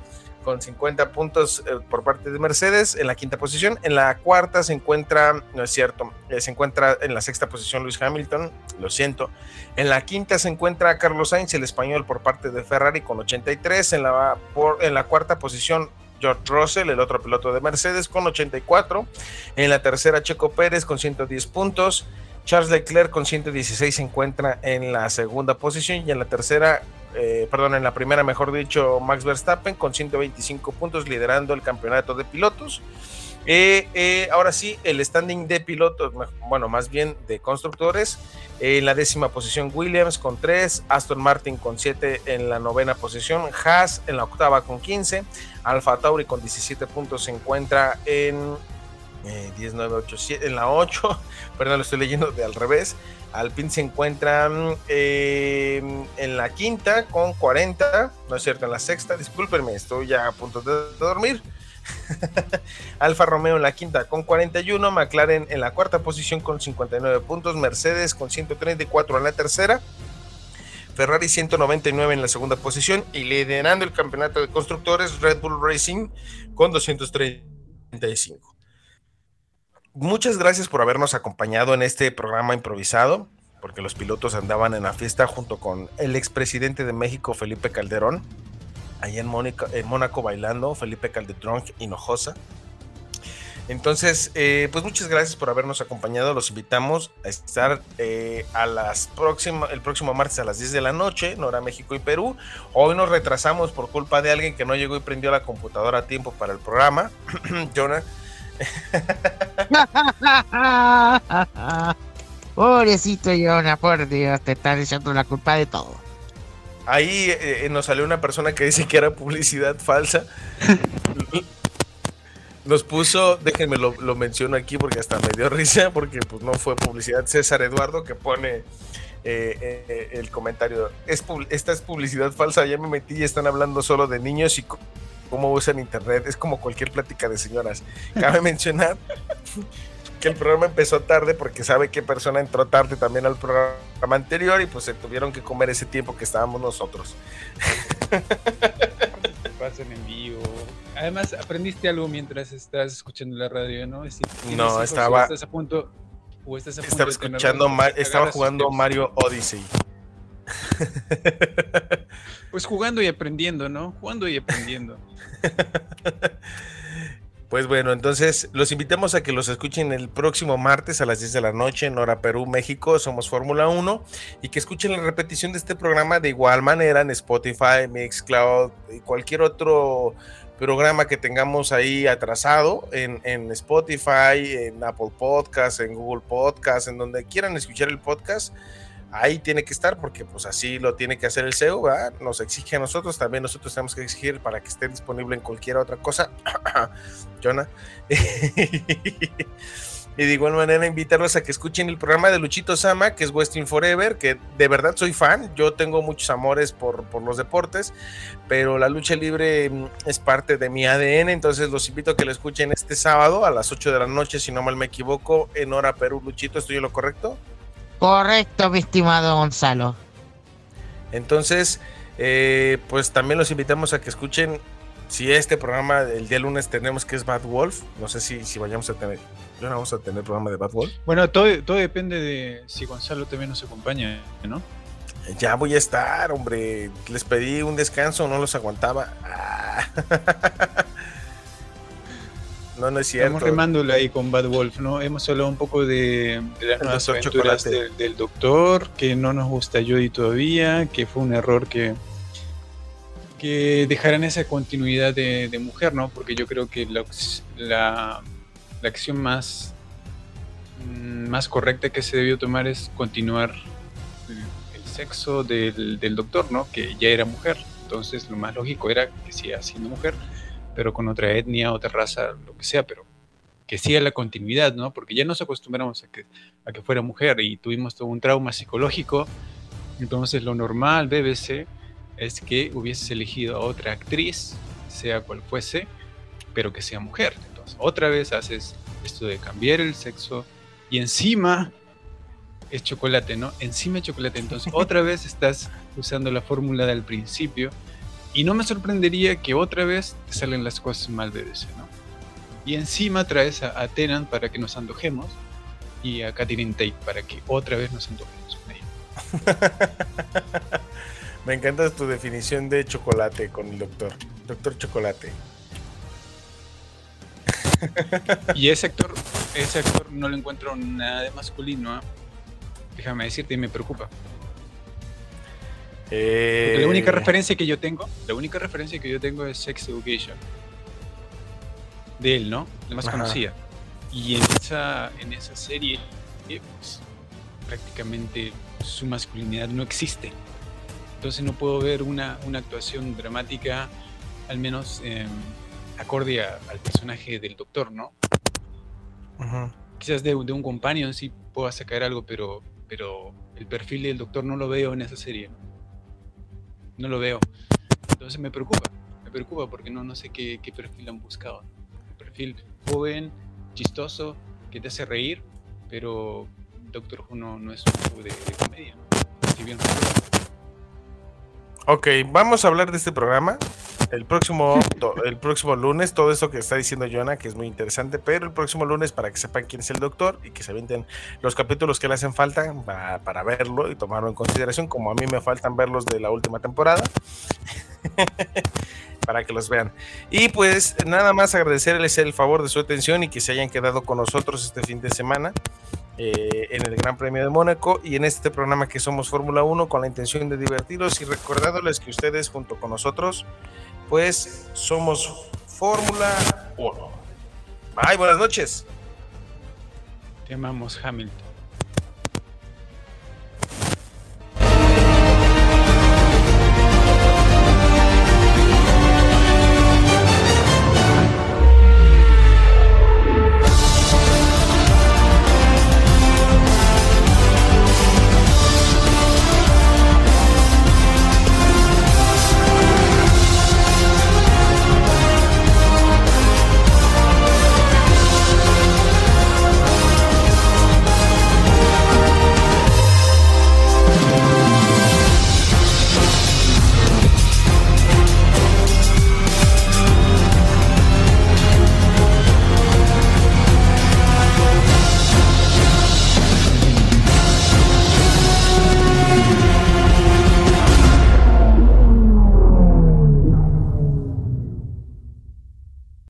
con 50 puntos eh, por parte de Mercedes en la quinta posición. En la cuarta se encuentra, no es cierto, eh, se encuentra en la sexta posición Luis Hamilton, lo siento. En la quinta se encuentra Carlos Sainz, el español por parte de Ferrari con 83. En la, por, en la cuarta posición George Russell, el otro piloto de Mercedes, con 84. En la tercera, Checo Pérez con 110 puntos. Charles Leclerc con 116 se encuentra en la segunda posición y en la tercera, eh, perdón, en la primera, mejor dicho, Max Verstappen con 125 puntos liderando el campeonato de pilotos. Eh, eh, ahora sí, el standing de pilotos, bueno, más bien de constructores. En la décima posición Williams con 3, Aston Martin con 7 en la novena posición, Haas en la octava con 15, Alfa Tauri con 17 puntos se encuentra en 10, 9, 8, 7, en la 8, perdón, lo estoy leyendo de al revés. Alpine se encuentra em, en la quinta con 40, no es cierto, en la sexta, discúlpenme, estoy ya a punto de, dormir. Alfa Romeo en la quinta con 41, McLaren en la cuarta posición con 59 puntos, Mercedes con 134 en la tercera, Ferrari 199 en la segunda posición y liderando el campeonato de constructores Red Bull Racing con 235 muchas gracias por habernos acompañado en este programa improvisado, porque los pilotos andaban en la fiesta junto con el expresidente de México, Felipe Calderón, ahí en, en Mónaco bailando, Felipe Calderón Hinojosa. Entonces, eh, pues muchas gracias por habernos acompañado. Los invitamos a estar eh, a las próximas, el próximo martes a las 10 de la noche, Nora, México y Perú. Hoy nos retrasamos por culpa de alguien que no llegó y prendió la computadora a tiempo para el programa. Jonah Pobrecito Yona, por Dios, te están echando la culpa de todo. Ahí eh, nos salió una persona que dice que era publicidad falsa. Nos puso, déjenme lo, menciono aquí porque hasta me dio risa, porque pues no fue publicidad. César Eduardo que pone eh, eh, el comentario. Es, esta es publicidad falsa, ya me metí y están hablando solo de niños y cómo usan internet. Es como cualquier plática de señoras. Cabe mencionar que el programa empezó tarde porque sabe qué persona entró tarde también al programa anterior y pues se tuvieron que comer ese tiempo que estábamos nosotros. Pasan en vivo. Además, aprendiste algo mientras estás escuchando la radio, ¿no? no, estaba. estás a punto, o estás a punto estaba escuchando, estaba jugando Mario Odyssey. Pues jugando y aprendiendo, ¿no? Jugando y aprendiendo. Pues bueno, entonces los invitamos a que los escuchen el próximo martes a las 10 de la noche en Hora Perú, México. Somos Fórmula 1 y que escuchen la repetición de este programa de igual manera en Spotify, Mixcloud y cualquier otro programa que tengamos ahí atrasado en, en Spotify, en Apple Podcast, en Google Podcast, en donde quieran escuchar el podcast ahí tiene que estar porque pues así lo tiene que hacer el SEO, ¿verdad? nos exige a nosotros, también nosotros tenemos que exigir para que esté disponible en cualquier otra cosa, Jonah. y de igual manera invitarlos a que escuchen el programa de Luchito Sama, que es Western Forever, que de verdad soy fan, yo tengo muchos amores por, por los deportes, pero la lucha libre mm, es parte de mi ADN, entonces los invito a que lo escuchen este sábado a las 8 de la noche, si no mal me equivoco, en hora Perú, Luchito, ¿estoy en lo correcto? Correcto, mi estimado Gonzalo. Entonces, eh, pues también los invitamos a que escuchen si este programa el día lunes tenemos que es Bad Wolf, no sé si, si vayamos a tener, no vamos a tener programa de Bad Wolf. Bueno, todo, todo depende de si Gonzalo también nos acompaña, ¿no? Ya voy a estar, hombre. Les pedí un descanso, no los aguantaba. Ah. No, no es cierto. Estamos remándolo ahí con Bad Wolf, ¿no? Hemos hablado un poco de, de las nuevas aventuras del, del doctor, que no nos gusta Jodie todavía, que fue un error que, que dejaran esa continuidad de, de mujer, ¿no? Porque yo creo que la, la, la acción más, mm, más correcta que se debió tomar es continuar el, el sexo del, del, doctor, ¿no? Que ya era mujer. Entonces lo más lógico era que siga siendo mujer pero con otra etnia, otra raza, lo que sea, pero que siga la continuidad, ¿no? Porque ya nos acostumbramos a que, a que fuera mujer y tuvimos todo un trauma psicológico, entonces lo normal, BBC, es que hubieses elegido a otra actriz, sea cual fuese, pero que sea mujer. Entonces, otra vez haces esto de cambiar el sexo y encima es chocolate, ¿no? Encima es chocolate. Entonces, otra vez estás usando la fórmula del principio y no me sorprendería que otra vez te salen las cosas mal BBC, ¿no? Y encima traes a, a para que nos antojemos y a Catherine Tate para que otra vez nos antojemos con ella. me encanta tu definición de chocolate con el doctor. Doctor Chocolate. y ese actor, ese actor no lo encuentro nada de masculino, ¿eh? déjame decirte, y me preocupa. Eh... La única referencia que yo tengo, la única referencia que yo tengo es Sex Education. De él, ¿no? La más Ajá. conocida. Y en esa, en esa serie, eh, pues, prácticamente su masculinidad no existe. Entonces no puedo ver una, una actuación dramática, al menos eh, acorde a, al personaje del doctor, ¿no? Ajá. Quizás de, de, un companion sí pueda sacar algo, pero, pero el perfil del doctor no lo veo en esa serie no lo veo. Entonces me preocupa, me preocupa porque no, no sé qué, qué perfil han buscado. Perfil joven, chistoso, que te hace reír, pero Doctor Who no, no es un juego de, de comedia. Ok, vamos a hablar de este programa el próximo, el próximo lunes, todo eso que está diciendo Jonah, que es muy interesante, pero el próximo lunes para que sepan quién es el doctor y que se avienten los capítulos que le hacen falta para, para verlo y tomarlo en consideración, como a mí me faltan verlos de la última temporada. para que los vean. Y pues nada más agradecerles el favor de su atención y que se hayan quedado con nosotros este fin de semana. Eh, en el Gran Premio de Mónaco y en este programa que somos Fórmula 1 con la intención de divertirlos y recordándoles que ustedes junto con nosotros pues somos Fórmula 1. Bye, buenas noches. Te amamos, Hamilton.